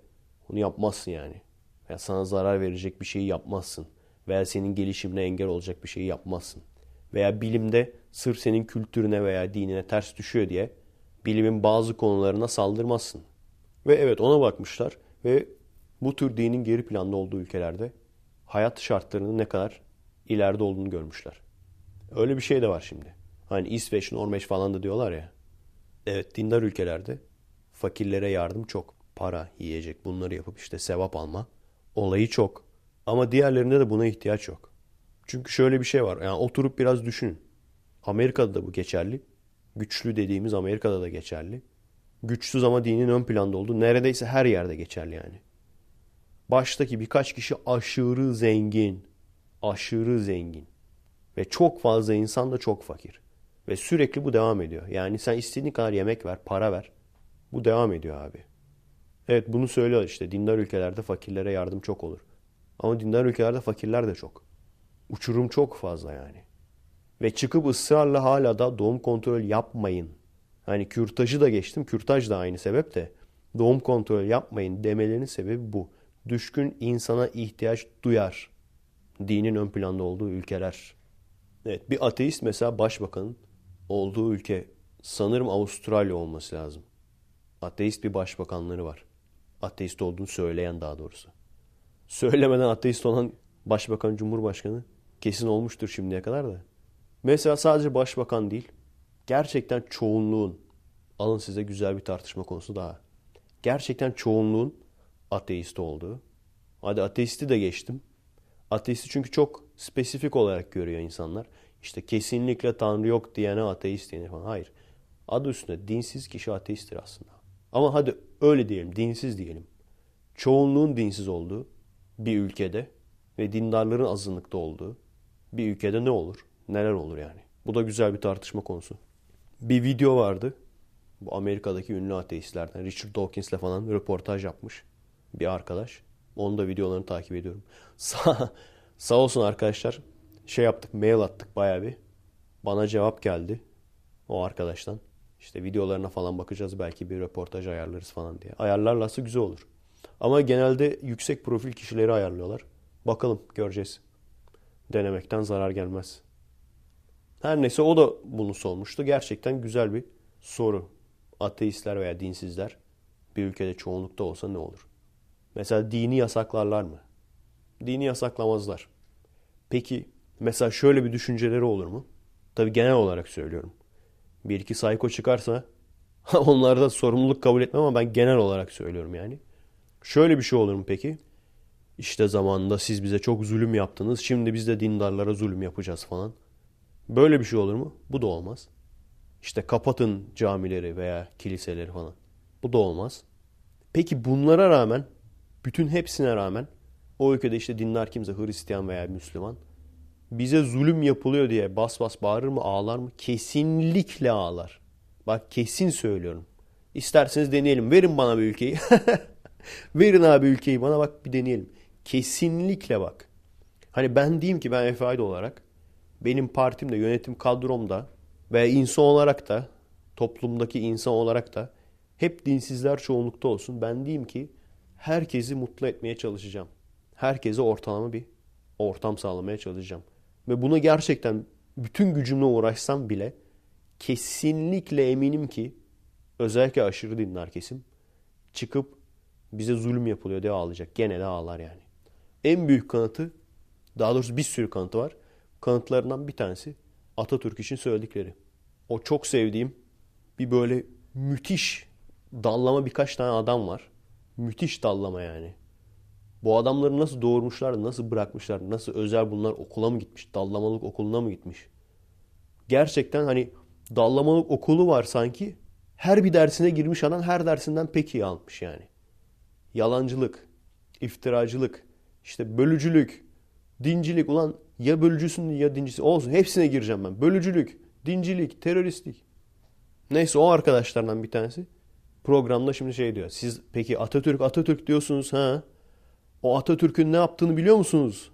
Speaker 1: Onu yapmazsın yani. Ya sana zarar verecek bir şeyi yapmazsın. Veya senin gelişimine engel olacak bir şeyi yapmazsın. Veya bilimde sırf senin kültürüne veya dinine ters düşüyor diye bilimin bazı konularına saldırmazsın. Ve evet ona bakmışlar ve bu tür dinin geri planda olduğu ülkelerde hayat şartlarının ne kadar ileride olduğunu görmüşler. Öyle bir şey de var şimdi. Hani İsveç, Norveç falan da diyorlar ya. Evet dindar ülkelerde fakirlere yardım çok. Para, yiyecek bunları yapıp işte sevap alma olayı çok. Ama diğerlerinde de buna ihtiyaç yok. Çünkü şöyle bir şey var. Yani oturup biraz düşünün. Amerika'da da bu geçerli. Güçlü dediğimiz Amerika'da da geçerli. Güçsüz ama dinin ön planda olduğu neredeyse her yerde geçerli yani. Baştaki birkaç kişi aşırı zengin. Aşırı zengin. Ve çok fazla insan da çok fakir. Ve sürekli bu devam ediyor. Yani sen istediğin kadar yemek ver, para ver. Bu devam ediyor abi. Evet bunu söylüyor işte. Dindar ülkelerde fakirlere yardım çok olur. Ama dindar ülkelerde fakirler de çok. Uçurum çok fazla yani. Ve çıkıp ısrarla hala da doğum kontrol yapmayın. Hani kürtajı da geçtim. Kürtaj da aynı sebep de. Doğum kontrol yapmayın demelerinin sebebi bu. Düşkün insana ihtiyaç duyar. Dinin ön planda olduğu ülkeler. Evet bir ateist mesela başbakanın olduğu ülke sanırım Avustralya olması lazım. Ateist bir başbakanları var. Ateist olduğunu söyleyen daha doğrusu. Söylemeden ateist olan başbakan, cumhurbaşkanı kesin olmuştur şimdiye kadar da. Mesela sadece başbakan değil, gerçekten çoğunluğun, alın size güzel bir tartışma konusu daha. Gerçekten çoğunluğun ateist olduğu. Hadi ateisti de geçtim. Ateisti çünkü çok spesifik olarak görüyor insanlar. İşte kesinlikle Tanrı yok diyene ateist denir falan. Hayır. Adı üstünde dinsiz kişi ateisttir aslında. Ama hadi öyle diyelim, dinsiz diyelim. Çoğunluğun dinsiz olduğu bir ülkede ve dindarların azınlıkta olduğu bir ülkede ne olur? Neler olur yani? Bu da güzel bir tartışma konusu. Bir video vardı. Bu Amerika'daki ünlü ateistlerden Richard Dawkins'le falan röportaj yapmış bir arkadaş. Onun da videolarını takip ediyorum. [laughs] Sağ, sağ olsun arkadaşlar. Şey yaptık, mail attık bayağı bir. Bana cevap geldi o arkadaştan. İşte videolarına falan bakacağız belki bir röportaj ayarlarız falan diye. Ayarlarlarsa güzel olur. Ama genelde yüksek profil kişileri ayarlıyorlar. Bakalım göreceğiz. Denemekten zarar gelmez. Her neyse o da bunu sormuştu. Gerçekten güzel bir soru. Ateistler veya dinsizler bir ülkede çoğunlukta olsa ne olur? Mesela dini yasaklarlar mı? Dini yasaklamazlar. Peki mesela şöyle bir düşünceleri olur mu? Tabii genel olarak söylüyorum. Bir iki sayko çıkarsa [laughs] onlarda sorumluluk kabul etmem ama ben genel olarak söylüyorum yani. Şöyle bir şey olur mu peki? İşte zamanında siz bize çok zulüm yaptınız. Şimdi biz de dindarlara zulüm yapacağız falan. Böyle bir şey olur mu? Bu da olmaz. İşte kapatın camileri veya kiliseleri falan. Bu da olmaz. Peki bunlara rağmen, bütün hepsine rağmen o ülkede işte dinler kimse Hristiyan veya Müslüman bize zulüm yapılıyor diye bas bas bağırır mı ağlar mı? Kesinlikle ağlar. Bak kesin söylüyorum. İsterseniz deneyelim. Verin bana bir ülkeyi. [laughs] Verin abi ülkeyi bana bak bir deneyelim. Kesinlikle bak. Hani ben diyeyim ki ben Efe olarak benim partimde, yönetim kadromda ve insan olarak da toplumdaki insan olarak da hep dinsizler çoğunlukta olsun. Ben diyeyim ki herkesi mutlu etmeye çalışacağım. Herkese ortalama bir ortam sağlamaya çalışacağım. Ve buna gerçekten bütün gücümle uğraşsam bile kesinlikle eminim ki özellikle aşırı dinler kesim çıkıp bize zulüm yapılıyor diye ağlayacak. Gene de ağlar yani. En büyük kanıtı daha doğrusu bir sürü kanıtı var. Kanıtlarından bir tanesi Atatürk için söyledikleri. O çok sevdiğim bir böyle müthiş dallama birkaç tane adam var. Müthiş dallama yani. Bu adamları nasıl doğurmuşlar, nasıl bırakmışlar, nasıl özel bunlar okula mı gitmiş, dallamalık okuluna mı gitmiş? Gerçekten hani dallamalık okulu var sanki. Her bir dersine girmiş adam her dersinden pek iyi almış yani. Yalancılık, iftiracılık, işte bölücülük, dincilik. Ulan ya bölücüsün ya dincisi olsun hepsine gireceğim ben. Bölücülük, dincilik, teröristlik. Neyse o arkadaşlardan bir tanesi programda şimdi şey diyor. Siz peki Atatürk Atatürk diyorsunuz ha? O Atatürk'ün ne yaptığını biliyor musunuz?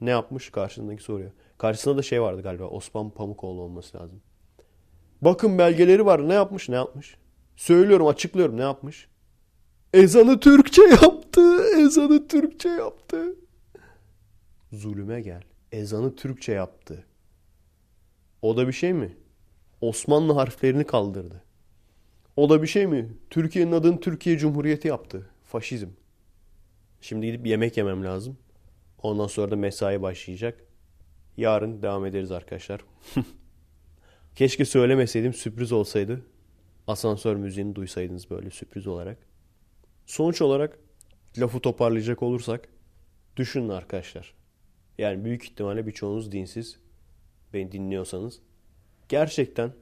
Speaker 1: Ne yapmış karşısındaki soruyor. Karşısında da şey vardı galiba. Osman Pamukoğlu olması lazım. Bakın belgeleri var. Ne yapmış? Ne yapmış? Söylüyorum, açıklıyorum. Ne yapmış? Ezanı Türkçe yaptı. Ezanı Türkçe yaptı. Zulüme gel. Ezanı Türkçe yaptı. O da bir şey mi? Osmanlı harflerini kaldırdı. O da bir şey mi? Türkiye'nin adını Türkiye Cumhuriyeti yaptı. Faşizm. Şimdi gidip yemek yemem lazım. Ondan sonra da mesai başlayacak. Yarın devam ederiz arkadaşlar. [laughs] Keşke söylemeseydim sürpriz olsaydı. Asansör müziğini duysaydınız böyle sürpriz olarak. Sonuç olarak lafı toparlayacak olursak düşünün arkadaşlar. Yani büyük ihtimalle birçoğunuz dinsiz. Beni dinliyorsanız. Gerçekten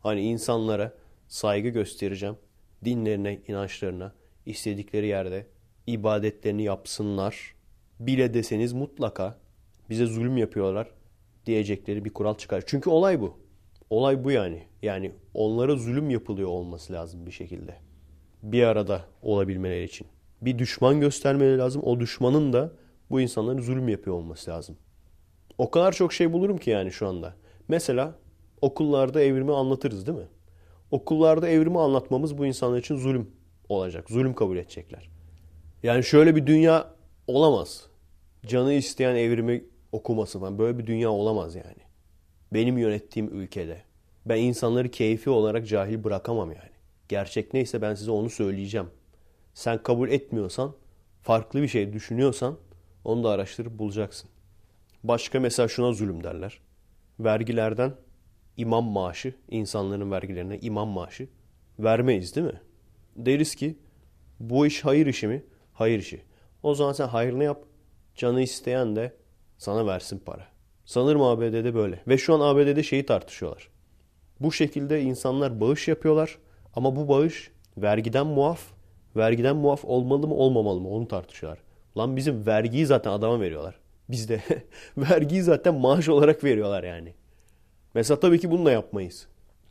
Speaker 1: hani insanlara saygı göstereceğim. Dinlerine, inançlarına, istedikleri yerde ibadetlerini yapsınlar bile deseniz mutlaka bize zulüm yapıyorlar diyecekleri bir kural çıkar. Çünkü olay bu. Olay bu yani. Yani onlara zulüm yapılıyor olması lazım bir şekilde. Bir arada olabilmeleri için. Bir düşman göstermeleri lazım. O düşmanın da bu insanların zulüm yapıyor olması lazım. O kadar çok şey bulurum ki yani şu anda. Mesela okullarda evrimi anlatırız değil mi? Okullarda evrimi anlatmamız bu insanlar için zulüm olacak. Zulüm kabul edecekler. Yani şöyle bir dünya olamaz. Canı isteyen evrimi okuması falan. Böyle bir dünya olamaz yani. Benim yönettiğim ülkede. Ben insanları keyfi olarak cahil bırakamam yani. Gerçek neyse ben size onu söyleyeceğim. Sen kabul etmiyorsan, farklı bir şey düşünüyorsan onu da araştırıp bulacaksın. Başka mesela şuna zulüm derler. Vergilerden imam maaşı, insanların vergilerine imam maaşı vermeyiz değil mi? Deriz ki bu iş hayır işi mi? Hayır işi. O zaman sen hayrını yap. Canı isteyen de sana versin para. Sanırım ABD'de böyle. Ve şu an ABD'de şeyi tartışıyorlar. Bu şekilde insanlar bağış yapıyorlar ama bu bağış vergiden muaf. Vergiden muaf olmalı mı olmamalı mı onu tartışıyorlar. Lan bizim vergiyi zaten adama veriyorlar. Bizde [laughs] vergiyi zaten maaş olarak veriyorlar yani. Mesela tabii ki bunu da yapmayız.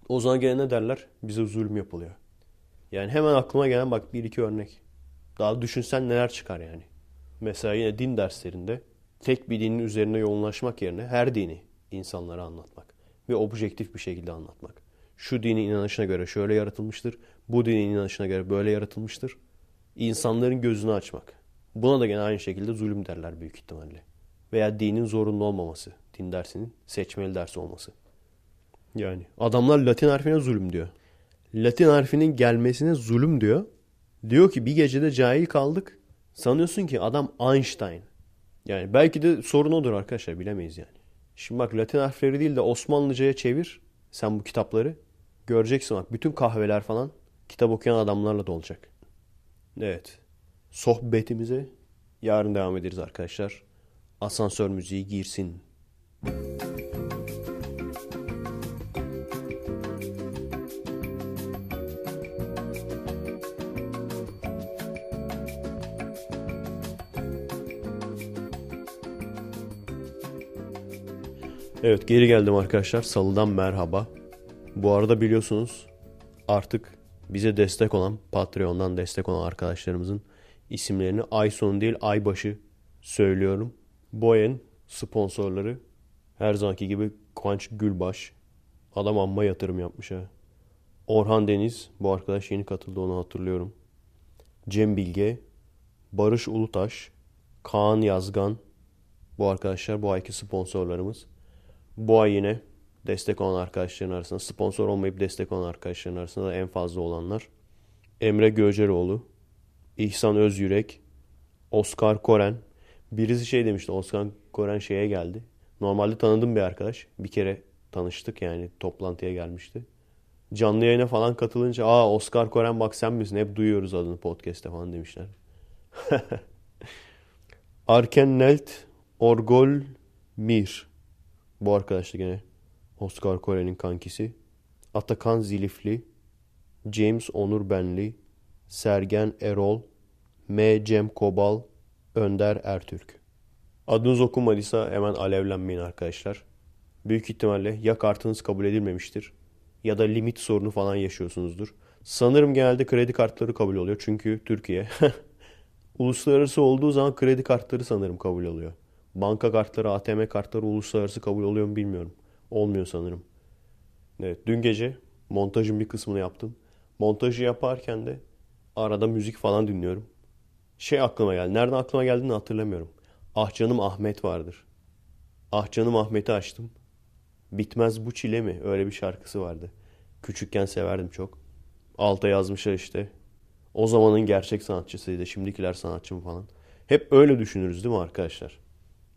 Speaker 1: O zaman gene ne derler? Bize zulüm yapılıyor. Yani hemen aklıma gelen bak bir iki örnek. Daha düşünsen neler çıkar yani. Mesela yine din derslerinde tek bir dinin üzerine yoğunlaşmak yerine her dini insanlara anlatmak ve objektif bir şekilde anlatmak. Şu dinin inanışına göre şöyle yaratılmıştır, bu dinin inanışına göre böyle yaratılmıştır. İnsanların gözünü açmak. Buna da gene aynı şekilde zulüm derler büyük ihtimalle. Veya dinin zorunlu olmaması, din dersinin seçmeli ders olması. Yani adamlar Latin harfine zulüm diyor. Latin harfinin gelmesine zulüm diyor. Diyor ki bir gecede cahil kaldık. Sanıyorsun ki adam Einstein. Yani belki de sorun odur arkadaşlar bilemeyiz yani. Şimdi bak Latin harfleri değil de Osmanlıca'ya çevir sen bu kitapları. Göreceksin bak bütün kahveler falan kitap okuyan adamlarla dolacak. Evet. Sohbetimize yarın devam ederiz arkadaşlar. Asansör müziği girsin. Evet geri geldim arkadaşlar. Salıdan merhaba. Bu arada biliyorsunuz artık bize destek olan Patreon'dan destek olan arkadaşlarımızın isimlerini ay sonu değil ay başı söylüyorum. Boyen sponsorları her zamanki gibi Kıvanç Gülbaş. Adam amma yatırım yapmış ha. Orhan Deniz bu arkadaş yeni katıldı onu hatırlıyorum. Cem Bilge, Barış Ulutaş, Kaan Yazgan bu arkadaşlar bu ayki sponsorlarımız. Bu ay yine destek olan arkadaşların arasında, sponsor olmayıp destek olan arkadaşların arasında da en fazla olanlar. Emre Göceroğlu, İhsan Özyürek, Oscar Koren. Birisi şey demişti, Oscar Koren şeye geldi. Normalde tanıdığım bir arkadaş. Bir kere tanıştık yani toplantıya gelmişti. Canlı yayına falan katılınca aa Oscar Koren bak sen misin? Hep duyuyoruz adını podcast'te falan demişler. [laughs] Arken Nelt Orgol Mir. Bu arkadaş da gene Oscar Kore'nin kankisi. Atakan Zilifli, James Onur Benli, Sergen Erol, M. Cem Kobal, Önder Ertürk. Adınız okunmadıysa hemen alevlenmeyin arkadaşlar. Büyük ihtimalle ya kartınız kabul edilmemiştir ya da limit sorunu falan yaşıyorsunuzdur. Sanırım genelde kredi kartları kabul oluyor çünkü Türkiye [laughs] uluslararası olduğu zaman kredi kartları sanırım kabul oluyor. Banka kartları, ATM kartları uluslararası kabul oluyor mu bilmiyorum. Olmuyor sanırım. Evet dün gece montajın bir kısmını yaptım. Montajı yaparken de arada müzik falan dinliyorum. Şey aklıma geldi. Nereden aklıma geldiğini hatırlamıyorum. Ah canım Ahmet vardır. Ah canım Ahmet'i açtım. Bitmez bu çile mi? Öyle bir şarkısı vardı. Küçükken severdim çok. Alta yazmışlar işte. O zamanın gerçek sanatçısıydı. Şimdikiler sanatçı mı falan. Hep öyle düşünürüz değil mi arkadaşlar?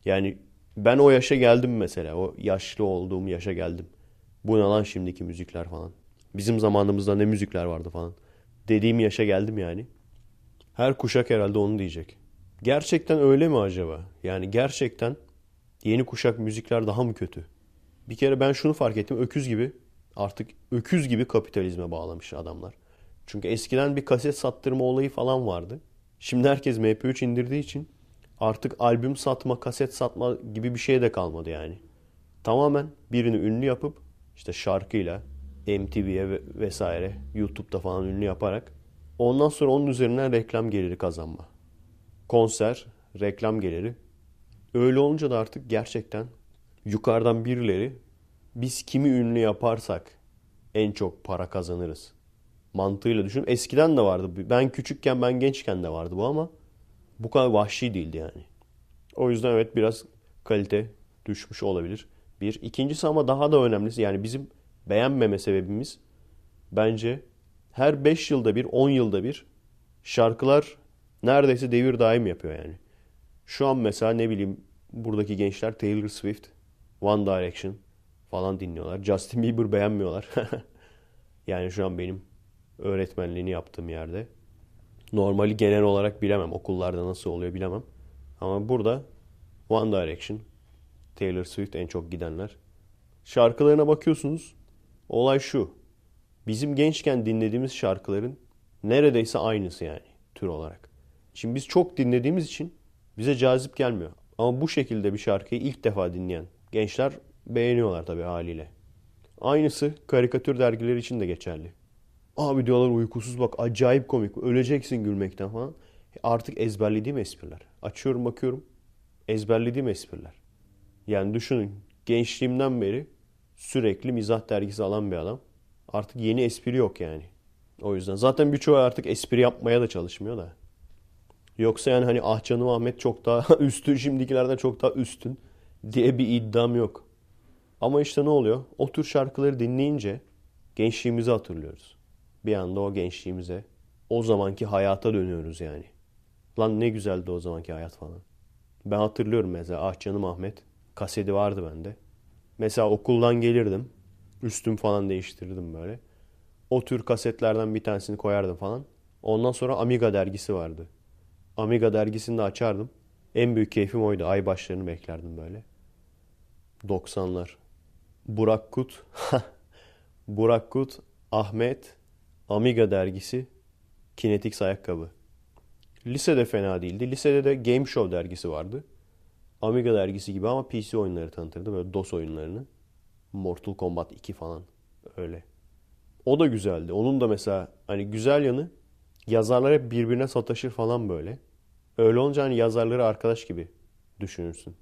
Speaker 1: Yani ben o yaşa geldim mesela. O yaşlı olduğum yaşa geldim. Bu ne lan şimdiki müzikler falan. Bizim zamanımızda ne müzikler vardı falan. Dediğim yaşa geldim yani. Her kuşak herhalde onu diyecek. Gerçekten öyle mi acaba? Yani gerçekten yeni kuşak müzikler daha mı kötü? Bir kere ben şunu fark ettim. Öküz gibi artık öküz gibi kapitalizme bağlamış adamlar. Çünkü eskiden bir kaset sattırma olayı falan vardı. Şimdi herkes MP3 indirdiği için artık albüm satma, kaset satma gibi bir şey de kalmadı yani. Tamamen birini ünlü yapıp işte şarkıyla MTV'ye vesaire YouTube'da falan ünlü yaparak ondan sonra onun üzerinden reklam geliri kazanma. Konser, reklam geliri. Öyle olunca da artık gerçekten yukarıdan birileri biz kimi ünlü yaparsak en çok para kazanırız mantığıyla düşün. Eskiden de vardı. Ben küçükken, ben gençken de vardı bu ama bu kadar vahşi değildi yani. O yüzden evet biraz kalite düşmüş olabilir. Bir. İkincisi ama daha da önemlisi yani bizim beğenmeme sebebimiz bence her 5 yılda bir, 10 yılda bir şarkılar neredeyse devir daim yapıyor yani. Şu an mesela ne bileyim buradaki gençler Taylor Swift, One Direction falan dinliyorlar. Justin Bieber beğenmiyorlar. [laughs] yani şu an benim öğretmenliğini yaptığım yerde. Normali genel olarak bilemem. Okullarda nasıl oluyor bilemem. Ama burada One Direction, Taylor Swift en çok gidenler. Şarkılarına bakıyorsunuz. Olay şu. Bizim gençken dinlediğimiz şarkıların neredeyse aynısı yani tür olarak. Şimdi biz çok dinlediğimiz için bize cazip gelmiyor. Ama bu şekilde bir şarkıyı ilk defa dinleyen gençler beğeniyorlar tabii haliyle. Aynısı karikatür dergileri için de geçerli. Abi diyorlar uykusuz bak acayip komik. Öleceksin gülmekten falan. E artık ezberlediğim espriler. Açıyorum bakıyorum. Ezberlediğim espriler. Yani düşünün gençliğimden beri sürekli mizah dergisi alan bir adam. Artık yeni espri yok yani. O yüzden zaten birçoğu artık espri yapmaya da çalışmıyor da. Yoksa yani hani ah canım Ahmet çok daha [laughs] üstün şimdikilerden çok daha üstün diye bir iddiam yok. Ama işte ne oluyor? O tür şarkıları dinleyince gençliğimizi hatırlıyoruz. Bir anda o gençliğimize, o zamanki hayata dönüyoruz yani. Lan ne güzeldi o zamanki hayat falan. Ben hatırlıyorum mesela Ah Canım Ahmet kaseti vardı bende. Mesela okuldan gelirdim. Üstüm falan değiştirdim böyle. O tür kasetlerden bir tanesini koyardım falan. Ondan sonra Amiga dergisi vardı. Amiga dergisini de açardım. En büyük keyfim oydu. Ay başlarını beklerdim böyle. 90'lar. Burak Kut. [laughs] Burak Kut, Ahmet, Amiga dergisi, Kinetix ayakkabı. Lisede fena değildi. Lisede de Game Show dergisi vardı. Amiga dergisi gibi ama PC oyunları tanıtırdı. Böyle DOS oyunlarını. Mortal Kombat 2 falan. Öyle. O da güzeldi. Onun da mesela hani güzel yanı yazarlar hep birbirine sataşır falan böyle. Öyle olunca hani yazarları arkadaş gibi düşünürsün.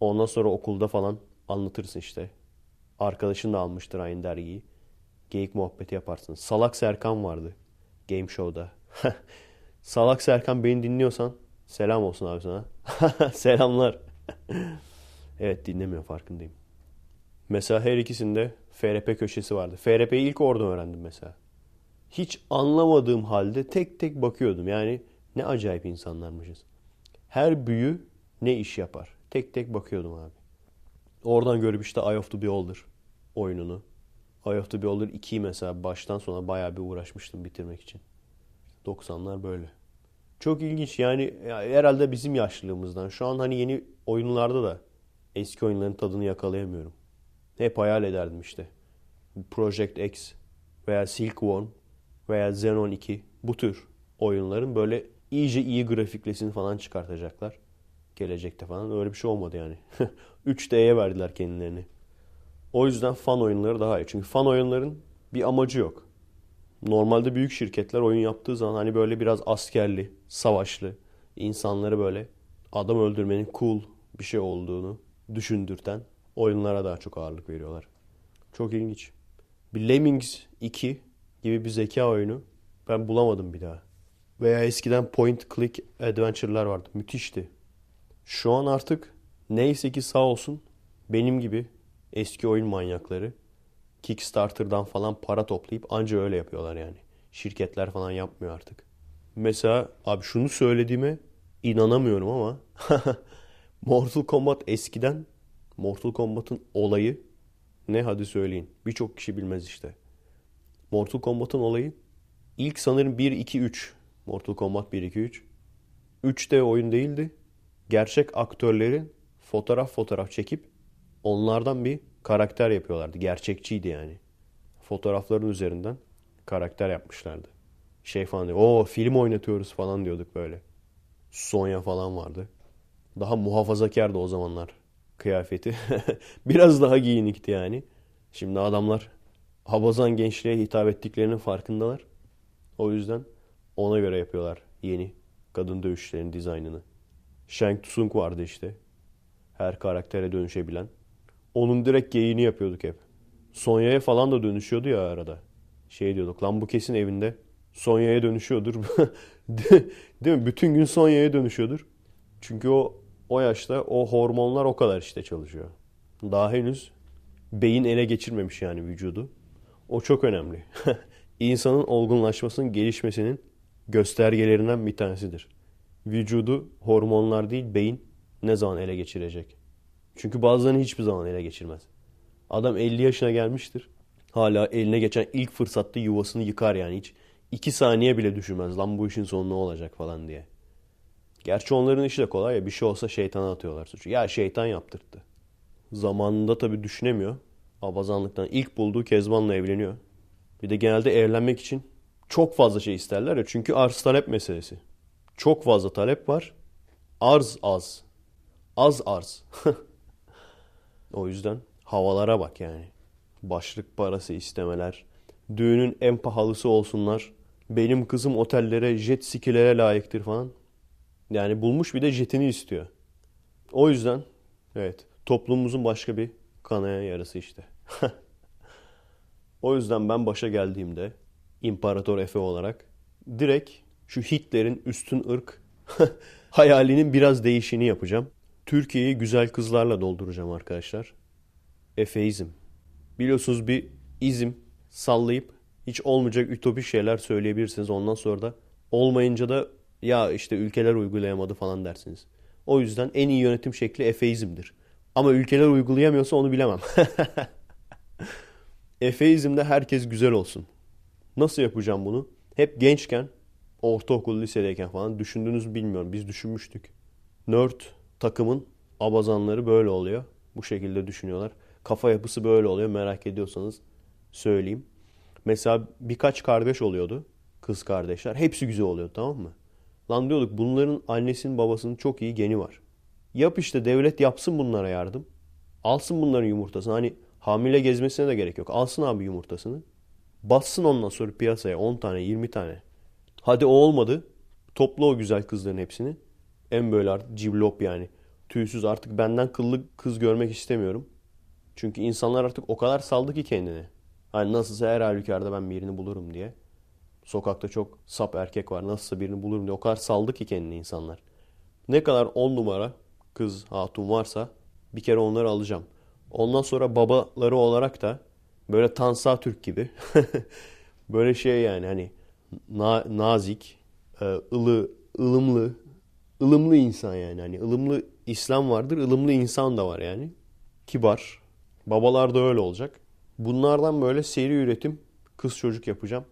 Speaker 1: Ondan sonra okulda falan anlatırsın işte. Arkadaşın da almıştır aynı dergiyi. Geyik muhabbeti yaparsın. Salak Serkan vardı. Game Show'da. [laughs] Salak Serkan beni dinliyorsan selam olsun abi sana. [laughs] Selamlar. [laughs] evet dinlemiyor farkındayım. Mesela her ikisinde FRP köşesi vardı. FRP'yi ilk orada öğrendim mesela. Hiç anlamadığım halde tek tek bakıyordum. Yani ne acayip insanlarmışız. Her büyü ne iş yapar? Tek tek bakıyordum abi. Oradan görüp işte Eye of the Beholder oyununu. Eye of the Beholder 2'yi mesela baştan sona bayağı bir uğraşmıştım bitirmek için. 90'lar böyle. Çok ilginç yani herhalde bizim yaşlılığımızdan. Şu an hani yeni oyunlarda da eski oyunların tadını yakalayamıyorum. Hep hayal ederdim işte. Project X veya Silkworm veya Xenon 2 bu tür oyunların böyle iyice iyi grafiklesini falan çıkartacaklar. Gelecekte falan öyle bir şey olmadı yani. [laughs] 3D'ye verdiler kendilerini. O yüzden fan oyunları daha iyi. Çünkü fan oyunların bir amacı yok. Normalde büyük şirketler oyun yaptığı zaman hani böyle biraz askerli, savaşlı, insanları böyle adam öldürmenin cool bir şey olduğunu düşündürten oyunlara daha çok ağırlık veriyorlar. Çok ilginç. Bir Lemmings 2 gibi bir zeka oyunu ben bulamadım bir daha. Veya eskiden point click adventure'lar vardı. Müthişti. Şu an artık neyse ki sağ olsun benim gibi eski oyun manyakları Kickstarter'dan falan para toplayıp anca öyle yapıyorlar yani. Şirketler falan yapmıyor artık. Mesela abi şunu söylediğime inanamıyorum ama [laughs] Mortal Kombat eskiden Mortal Kombat'ın olayı ne hadi söyleyin. Birçok kişi bilmez işte. Mortal Kombat'ın olayı ilk sanırım 1 2 3 Mortal Kombat 1 2 3 3D oyun değildi. Gerçek aktörlerin fotoğraf fotoğraf çekip onlardan bir karakter yapıyorlardı. Gerçekçiydi yani. Fotoğrafların üzerinden karakter yapmışlardı. Şey falan diyor. Oo film oynatıyoruz falan diyorduk böyle. Sonya falan vardı. Daha muhafazakardı o zamanlar kıyafeti. [laughs] Biraz daha giyinikti yani. Şimdi adamlar Habazan gençliğe hitap ettiklerinin farkındalar. O yüzden ona göre yapıyorlar yeni kadın dövüşçülerin dizaynını. Shang Tsung vardı işte. Her karaktere dönüşebilen. Onun direkt geyini yapıyorduk hep. Sonya'ya falan da dönüşüyordu ya arada. Şey diyorduk lan bu kesin evinde Sonya'ya dönüşüyordur. [laughs] Değil mi? Bütün gün Sonya'ya dönüşüyordur. Çünkü o o yaşta o hormonlar o kadar işte çalışıyor. Daha henüz beyin ele geçirmemiş yani vücudu. O çok önemli. [laughs] İnsanın olgunlaşmasının, gelişmesinin göstergelerinden bir tanesidir. Vücudu hormonlar değil beyin ne zaman ele geçirecek? Çünkü bazılarını hiçbir zaman ele geçirmez. Adam 50 yaşına gelmiştir. Hala eline geçen ilk fırsatta yuvasını yıkar yani hiç. 2 saniye bile düşünmez lan bu işin sonu ne olacak falan diye. Gerçi onların işi de kolay ya bir şey olsa şeytana atıyorlar suçu. Ya şeytan yaptırttı. Zamanında tabii düşünemiyor. Abazanlıktan ilk bulduğu Kezban'la evleniyor. Bir de genelde evlenmek için çok fazla şey isterler ya. Çünkü arz talep meselesi. Çok fazla talep var. Arz az. Az arz. [laughs] o yüzden havalara bak yani. Başlık parası istemeler. Düğünün en pahalısı olsunlar. Benim kızım otellere, jet skilere layıktır falan. Yani bulmuş bir de jetini istiyor. O yüzden evet toplumumuzun başka bir kanayan yarısı işte. [laughs] o yüzden ben başa geldiğimde İmparator Efe olarak direkt şu Hitler'in üstün ırk [laughs] hayalinin biraz değişini yapacağım. Türkiye'yi güzel kızlarla dolduracağım arkadaşlar. Efeizm. Biliyorsunuz bir izim sallayıp hiç olmayacak ütopik şeyler söyleyebilirsiniz. Ondan sonra da olmayınca da ya işte ülkeler uygulayamadı falan dersiniz. O yüzden en iyi yönetim şekli efeizmdir. Ama ülkeler uygulayamıyorsa onu bilemem. [laughs] Efeizmde herkes güzel olsun. Nasıl yapacağım bunu? Hep gençken, ortaokul, lisedeyken falan düşündüğünüzü bilmiyorum. Biz düşünmüştük. Nerd takımın abazanları böyle oluyor. Bu şekilde düşünüyorlar. Kafa yapısı böyle oluyor. Merak ediyorsanız söyleyeyim. Mesela birkaç kardeş oluyordu. Kız kardeşler. Hepsi güzel oluyor tamam mı? Lan diyorduk bunların annesinin babasının çok iyi geni var. Yap işte devlet yapsın bunlara yardım. Alsın bunların yumurtasını. Hani hamile gezmesine de gerek yok. Alsın abi yumurtasını. Bassın ondan sonra piyasaya 10 tane 20 tane. Hadi o olmadı. Topla o güzel kızların hepsini. En böyle artık civlop yani. Tüysüz artık benden kıllı kız görmek istemiyorum. Çünkü insanlar artık o kadar saldı ki kendini. Hani nasılsa her halükarda ben birini bulurum diye. Sokakta çok sap erkek var. Nasılsa birini bulurum diye. O kadar saldı ki kendini insanlar. Ne kadar on numara kız hatun varsa bir kere onları alacağım. Ondan sonra babaları olarak da böyle Tansa Türk gibi [laughs] böyle şey yani hani na, nazik, e, ılı, ılımlı, ılımlı insan yani. Hani ılımlı İslam vardır, ılımlı insan da var yani. Kibar. Babalar da öyle olacak. Bunlardan böyle seri üretim kız çocuk yapacağım.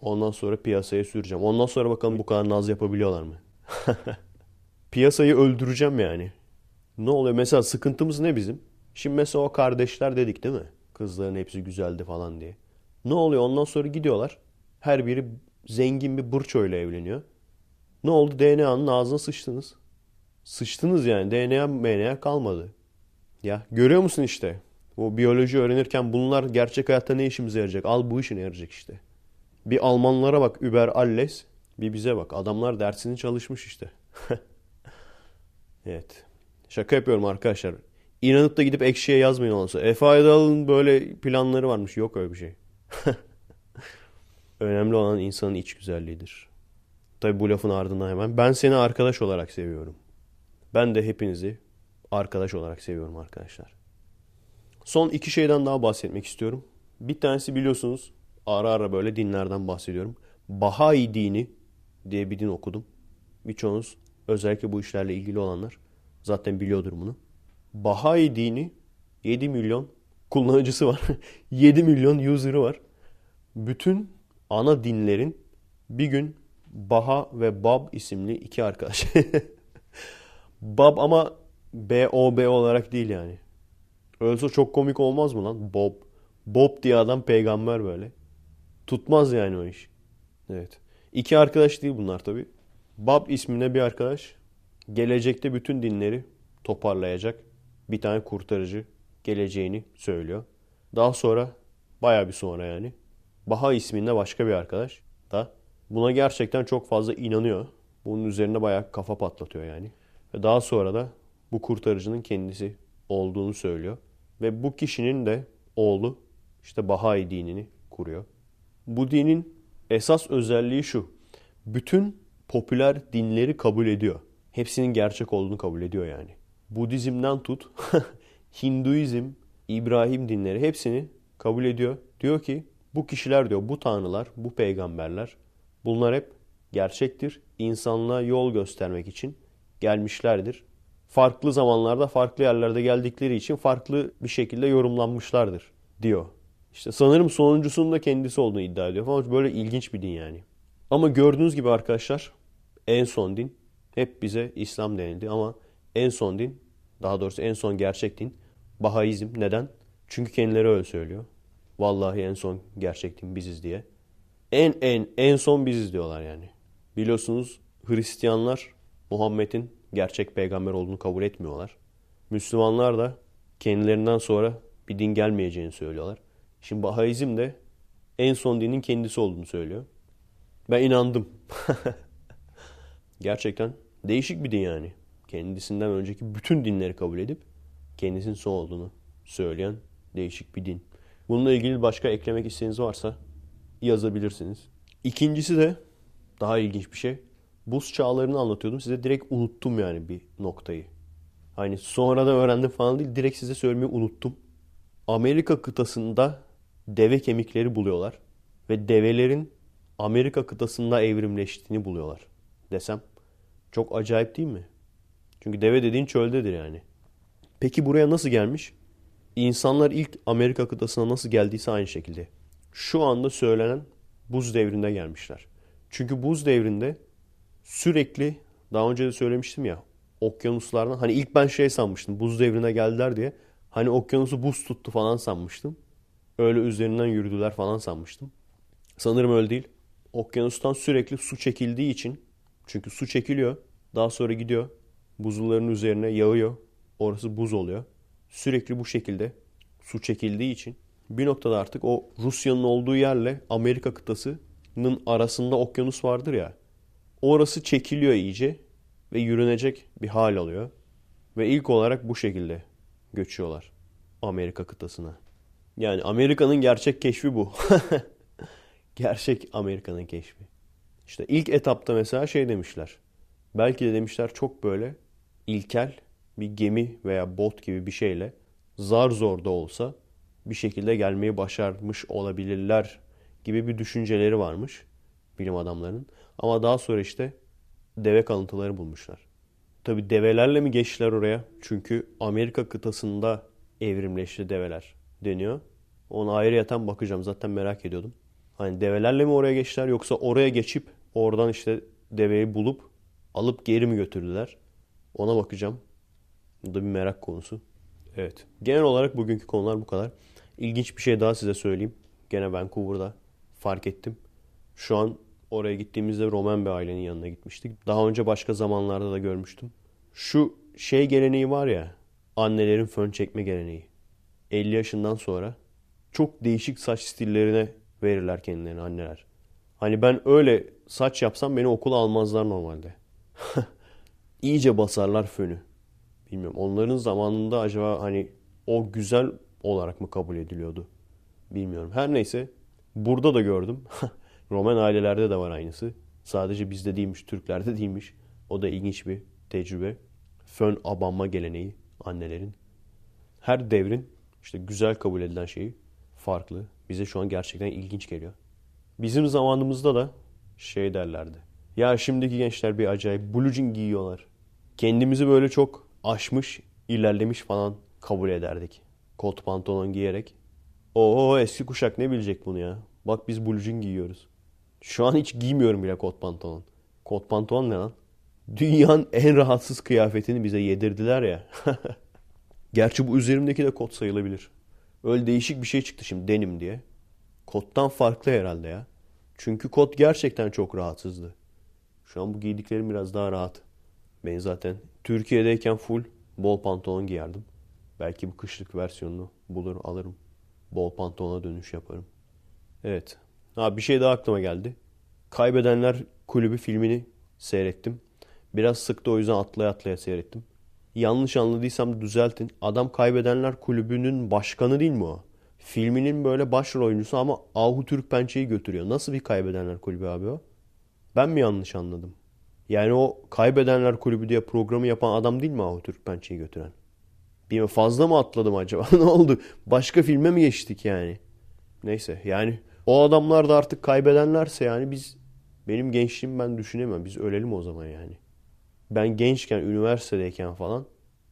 Speaker 1: Ondan sonra piyasaya süreceğim. Ondan sonra bakalım bu kadar naz yapabiliyorlar mı? [laughs] Piyasayı öldüreceğim yani. Ne oluyor? Mesela sıkıntımız ne bizim? Şimdi mesela o kardeşler dedik değil mi? Kızların hepsi güzeldi falan diye. Ne oluyor? Ondan sonra gidiyorlar. Her biri zengin bir burço ile evleniyor. Ne oldu? DNA'nın ağzına sıçtınız. Sıçtınız yani. DNA MNA kalmadı. Ya görüyor musun işte? O biyoloji öğrenirken bunlar gerçek hayatta ne işimize yarayacak? Al bu işine yarayacak işte. Bir Almanlara bak Über alles. Bir bize bak. Adamlar dersini çalışmış işte. [laughs] evet. Şaka yapıyorum arkadaşlar. İnanıp da gidip ekşiye yazmayın olsa. Efe Aydal'ın böyle planları varmış. Yok öyle bir şey. [laughs] Önemli olan insanın iç güzelliğidir. Tabi bu lafın ardından hemen. Ben seni arkadaş olarak seviyorum. Ben de hepinizi arkadaş olarak seviyorum arkadaşlar. Son iki şeyden daha bahsetmek istiyorum. Bir tanesi biliyorsunuz ara ara böyle dinlerden bahsediyorum. Bahai dini diye bir din okudum. Birçoğunuz özellikle bu işlerle ilgili olanlar zaten biliyordur bunu. Bahai dini 7 milyon kullanıcısı var. [laughs] 7 milyon user'ı var. Bütün ana dinlerin bir gün Baha ve Bab isimli iki arkadaş. [laughs] Bab ama B-O-B olarak değil yani. Ölse çok komik olmaz mı lan? Bob. Bob diye adam peygamber böyle. Tutmaz yani o iş. Evet. İki arkadaş değil bunlar tabi. Bab isminde bir arkadaş gelecekte bütün dinleri toparlayacak bir tane kurtarıcı geleceğini söylüyor. Daha sonra baya bir sonra yani Baha isminde başka bir arkadaş da buna gerçekten çok fazla inanıyor. Bunun üzerine baya kafa patlatıyor yani. Ve daha sonra da bu kurtarıcının kendisi olduğunu söylüyor. Ve bu kişinin de oğlu işte Bahai dinini kuruyor. Bu dinin esas özelliği şu. Bütün popüler dinleri kabul ediyor. Hepsinin gerçek olduğunu kabul ediyor yani. Budizm'den tut, [laughs] Hinduizm, İbrahim dinleri hepsini kabul ediyor. Diyor ki bu kişiler diyor bu tanrılar, bu peygamberler bunlar hep gerçektir. İnsanlığa yol göstermek için gelmişlerdir. Farklı zamanlarda farklı yerlerde geldikleri için farklı bir şekilde yorumlanmışlardır diyor. İşte sanırım sonuncusunun da kendisi olduğunu iddia ediyor falan. Böyle ilginç bir din yani. Ama gördüğünüz gibi arkadaşlar en son din hep bize İslam denildi ama en son din daha doğrusu en son gerçek din Bahaizm. Neden? Çünkü kendileri öyle söylüyor. Vallahi en son gerçek din biziz diye. En en en son biziz diyorlar yani. Biliyorsunuz Hristiyanlar Muhammed'in gerçek peygamber olduğunu kabul etmiyorlar. Müslümanlar da kendilerinden sonra bir din gelmeyeceğini söylüyorlar. Şimdi Bahaizm de en son dinin kendisi olduğunu söylüyor. Ben inandım. [laughs] Gerçekten değişik bir din yani. Kendisinden önceki bütün dinleri kabul edip kendisinin son olduğunu söyleyen değişik bir din. Bununla ilgili başka eklemek isteğiniz varsa yazabilirsiniz. İkincisi de daha ilginç bir şey. Buz çağlarını anlatıyordum. Size direkt unuttum yani bir noktayı. Hani sonradan öğrendim falan değil. Direkt size söylemeyi unuttum. Amerika kıtasında deve kemikleri buluyorlar. Ve develerin Amerika kıtasında evrimleştiğini buluyorlar. Desem çok acayip değil mi? Çünkü deve dediğin çöldedir yani. Peki buraya nasıl gelmiş? İnsanlar ilk Amerika kıtasına nasıl geldiyse aynı şekilde. Şu anda söylenen buz devrinde gelmişler. Çünkü buz devrinde sürekli daha önce de söylemiştim ya okyanuslardan hani ilk ben şey sanmıştım buz devrine geldiler diye hani okyanusu buz tuttu falan sanmıştım. Öyle üzerinden yürüdüler falan sanmıştım. Sanırım öyle değil. Okyanustan sürekli su çekildiği için çünkü su çekiliyor daha sonra gidiyor buzulların üzerine yağıyor. Orası buz oluyor. Sürekli bu şekilde su çekildiği için bir noktada artık o Rusya'nın olduğu yerle Amerika kıtasının arasında okyanus vardır ya. Orası çekiliyor iyice ve yürünecek bir hal alıyor. Ve ilk olarak bu şekilde göçüyorlar Amerika kıtasına. Yani Amerika'nın gerçek keşfi bu. [laughs] gerçek Amerika'nın keşfi. İşte ilk etapta mesela şey demişler. Belki de demişler çok böyle ilkel bir gemi veya bot gibi bir şeyle zar zor da olsa bir şekilde gelmeyi başarmış olabilirler gibi bir düşünceleri varmış bilim adamlarının. Ama daha sonra işte deve kalıntıları bulmuşlar. Tabi develerle mi geçtiler oraya? Çünkü Amerika kıtasında evrimleşti develer deniyor. Ona ayrıyeten bakacağım. Zaten merak ediyordum. Hani develerle mi oraya geçtiler yoksa oraya geçip oradan işte deveyi bulup alıp geri mi götürdüler? Ona bakacağım. Bu da bir merak konusu. Evet. Genel olarak bugünkü konular bu kadar. İlginç bir şey daha size söyleyeyim. Gene Vancouver'da fark ettim. Şu an oraya gittiğimizde Roman bir ailenin yanına gitmiştik. Daha önce başka zamanlarda da görmüştüm. Şu şey geleneği var ya. Annelerin fön çekme geleneği. 50 yaşından sonra çok değişik saç stillerine verirler kendilerini anneler. Hani ben öyle saç yapsam beni okula almazlar normalde. [laughs] İyice basarlar fönü. Bilmiyorum onların zamanında acaba hani o güzel olarak mı kabul ediliyordu? Bilmiyorum. Her neyse burada da gördüm. [laughs] Roman ailelerde de var aynısı. Sadece bizde değilmiş, Türklerde değilmiş. O da ilginç bir tecrübe. Fön abanma geleneği annelerin. Her devrin işte güzel kabul edilen şeyi farklı. Bize şu an gerçekten ilginç geliyor. Bizim zamanımızda da şey derlerdi. Ya şimdiki gençler bir acayip blue jean giyiyorlar. Kendimizi böyle çok aşmış, ilerlemiş falan kabul ederdik. Kot pantolon giyerek. Oo eski kuşak ne bilecek bunu ya? Bak biz blue jean giyiyoruz. Şu an hiç giymiyorum bile kot pantolon. Kot pantolon ne lan? Dünyanın en rahatsız kıyafetini bize yedirdiler ya. [laughs] Gerçi bu üzerimdeki de kot sayılabilir. Öyle değişik bir şey çıktı şimdi denim diye. Kottan farklı herhalde ya. Çünkü kot gerçekten çok rahatsızdı. Şu an bu giydiklerim biraz daha rahat. Ben zaten Türkiye'deyken full bol pantolon giyerdim. Belki bu kışlık versiyonunu bulur alırım. Bol pantolona dönüş yaparım. Evet. Ha bir şey daha aklıma geldi. Kaybedenler Kulübü filmini seyrettim. Biraz sıktı o yüzden atlaya atlaya seyrettim. Yanlış anladıysam düzeltin. Adam Kaybedenler Kulübü'nün başkanı değil mi o? Filminin böyle başrol oyuncusu ama Ahu Türk Pençe'yi götürüyor. Nasıl bir Kaybedenler Kulübü abi o? Ben mi yanlış anladım? Yani o Kaybedenler Kulübü diye programı yapan adam değil mi Ahu Türk Pençe'yi götüren? Bir fazla mı atladım acaba? [laughs] ne oldu? Başka filme mi geçtik yani? Neyse yani o adamlar da artık kaybedenlerse yani biz benim gençliğim ben düşünemem. Biz ölelim o zaman yani. Ben gençken, üniversitedeyken falan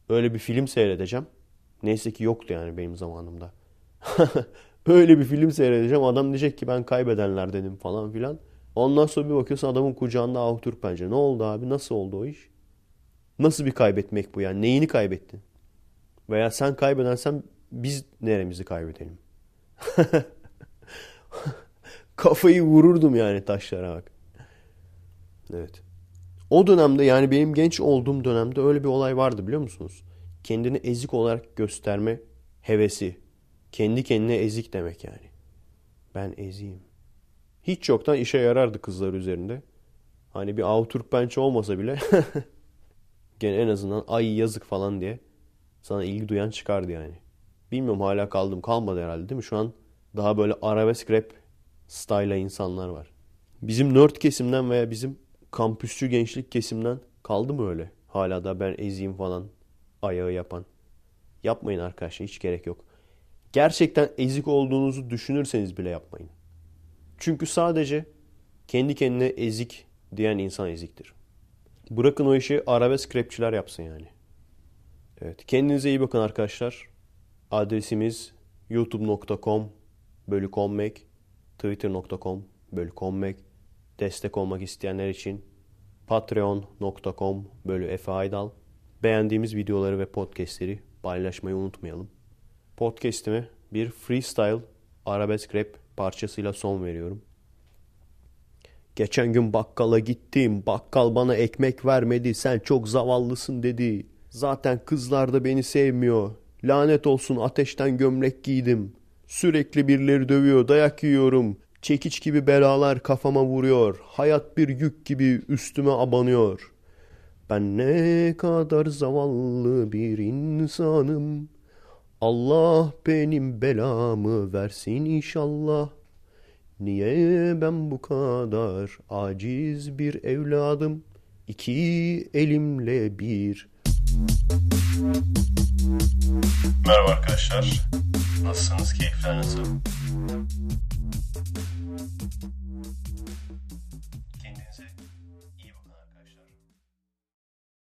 Speaker 1: öyle bir film seyredeceğim. Neyse ki yoktu yani benim zamanımda. [laughs] öyle bir film seyredeceğim. Adam diyecek ki ben kaybedenler dedim falan filan. Ondan sonra bir bakıyorsun adamın kucağında Avtürk bence. Ne oldu abi? Nasıl oldu o iş? Nasıl bir kaybetmek bu yani? Neyini kaybettin? Veya sen kaybedensen biz neremizi kaybedelim? [laughs] Kafayı vururdum yani taşlara bak. Evet. O dönemde yani benim genç olduğum dönemde öyle bir olay vardı biliyor musunuz? Kendini ezik olarak gösterme hevesi. Kendi kendine ezik demek yani. Ben eziyim. Hiç yoktan işe yarardı kızlar üzerinde. Hani bir avturk pençe olmasa bile [laughs] gene en azından ay yazık falan diye sana ilgi duyan çıkardı yani. Bilmiyorum hala kaldım kalmadı herhalde değil mi? Şu an daha böyle arabesk rap style'a insanlar var. Bizim nerd kesimden veya bizim kampüsçü gençlik kesimden kaldı mı öyle? Hala da ben eziyim falan ayağı yapan. Yapmayın arkadaşlar hiç gerek yok. Gerçekten ezik olduğunuzu düşünürseniz bile yapmayın. Çünkü sadece kendi kendine ezik diyen insan eziktir. Bırakın o işi arabesk rapçiler yapsın yani. Evet kendinize iyi bakın arkadaşlar. Adresimiz youtube.com bölü twitter.com bölü destek olmak isteyenler için patreon.com bölü Efe Aydal. Beğendiğimiz videoları ve podcastleri paylaşmayı unutmayalım. Podcast'ime bir freestyle arabesk rap parçasıyla son veriyorum. Geçen gün bakkala gittim. Bakkal bana ekmek vermedi. Sen çok zavallısın dedi. Zaten kızlar da beni sevmiyor. Lanet olsun ateşten gömlek giydim. Sürekli birileri dövüyor, dayak yiyorum. Çekiç gibi belalar kafama vuruyor. Hayat bir yük gibi üstüme abanıyor. Ben ne kadar zavallı bir insanım. Allah benim belamı versin inşallah. Niye ben bu kadar aciz bir evladım? İki elimle bir.
Speaker 2: Merhaba arkadaşlar. Nasılsınız? Keyifler nasıl?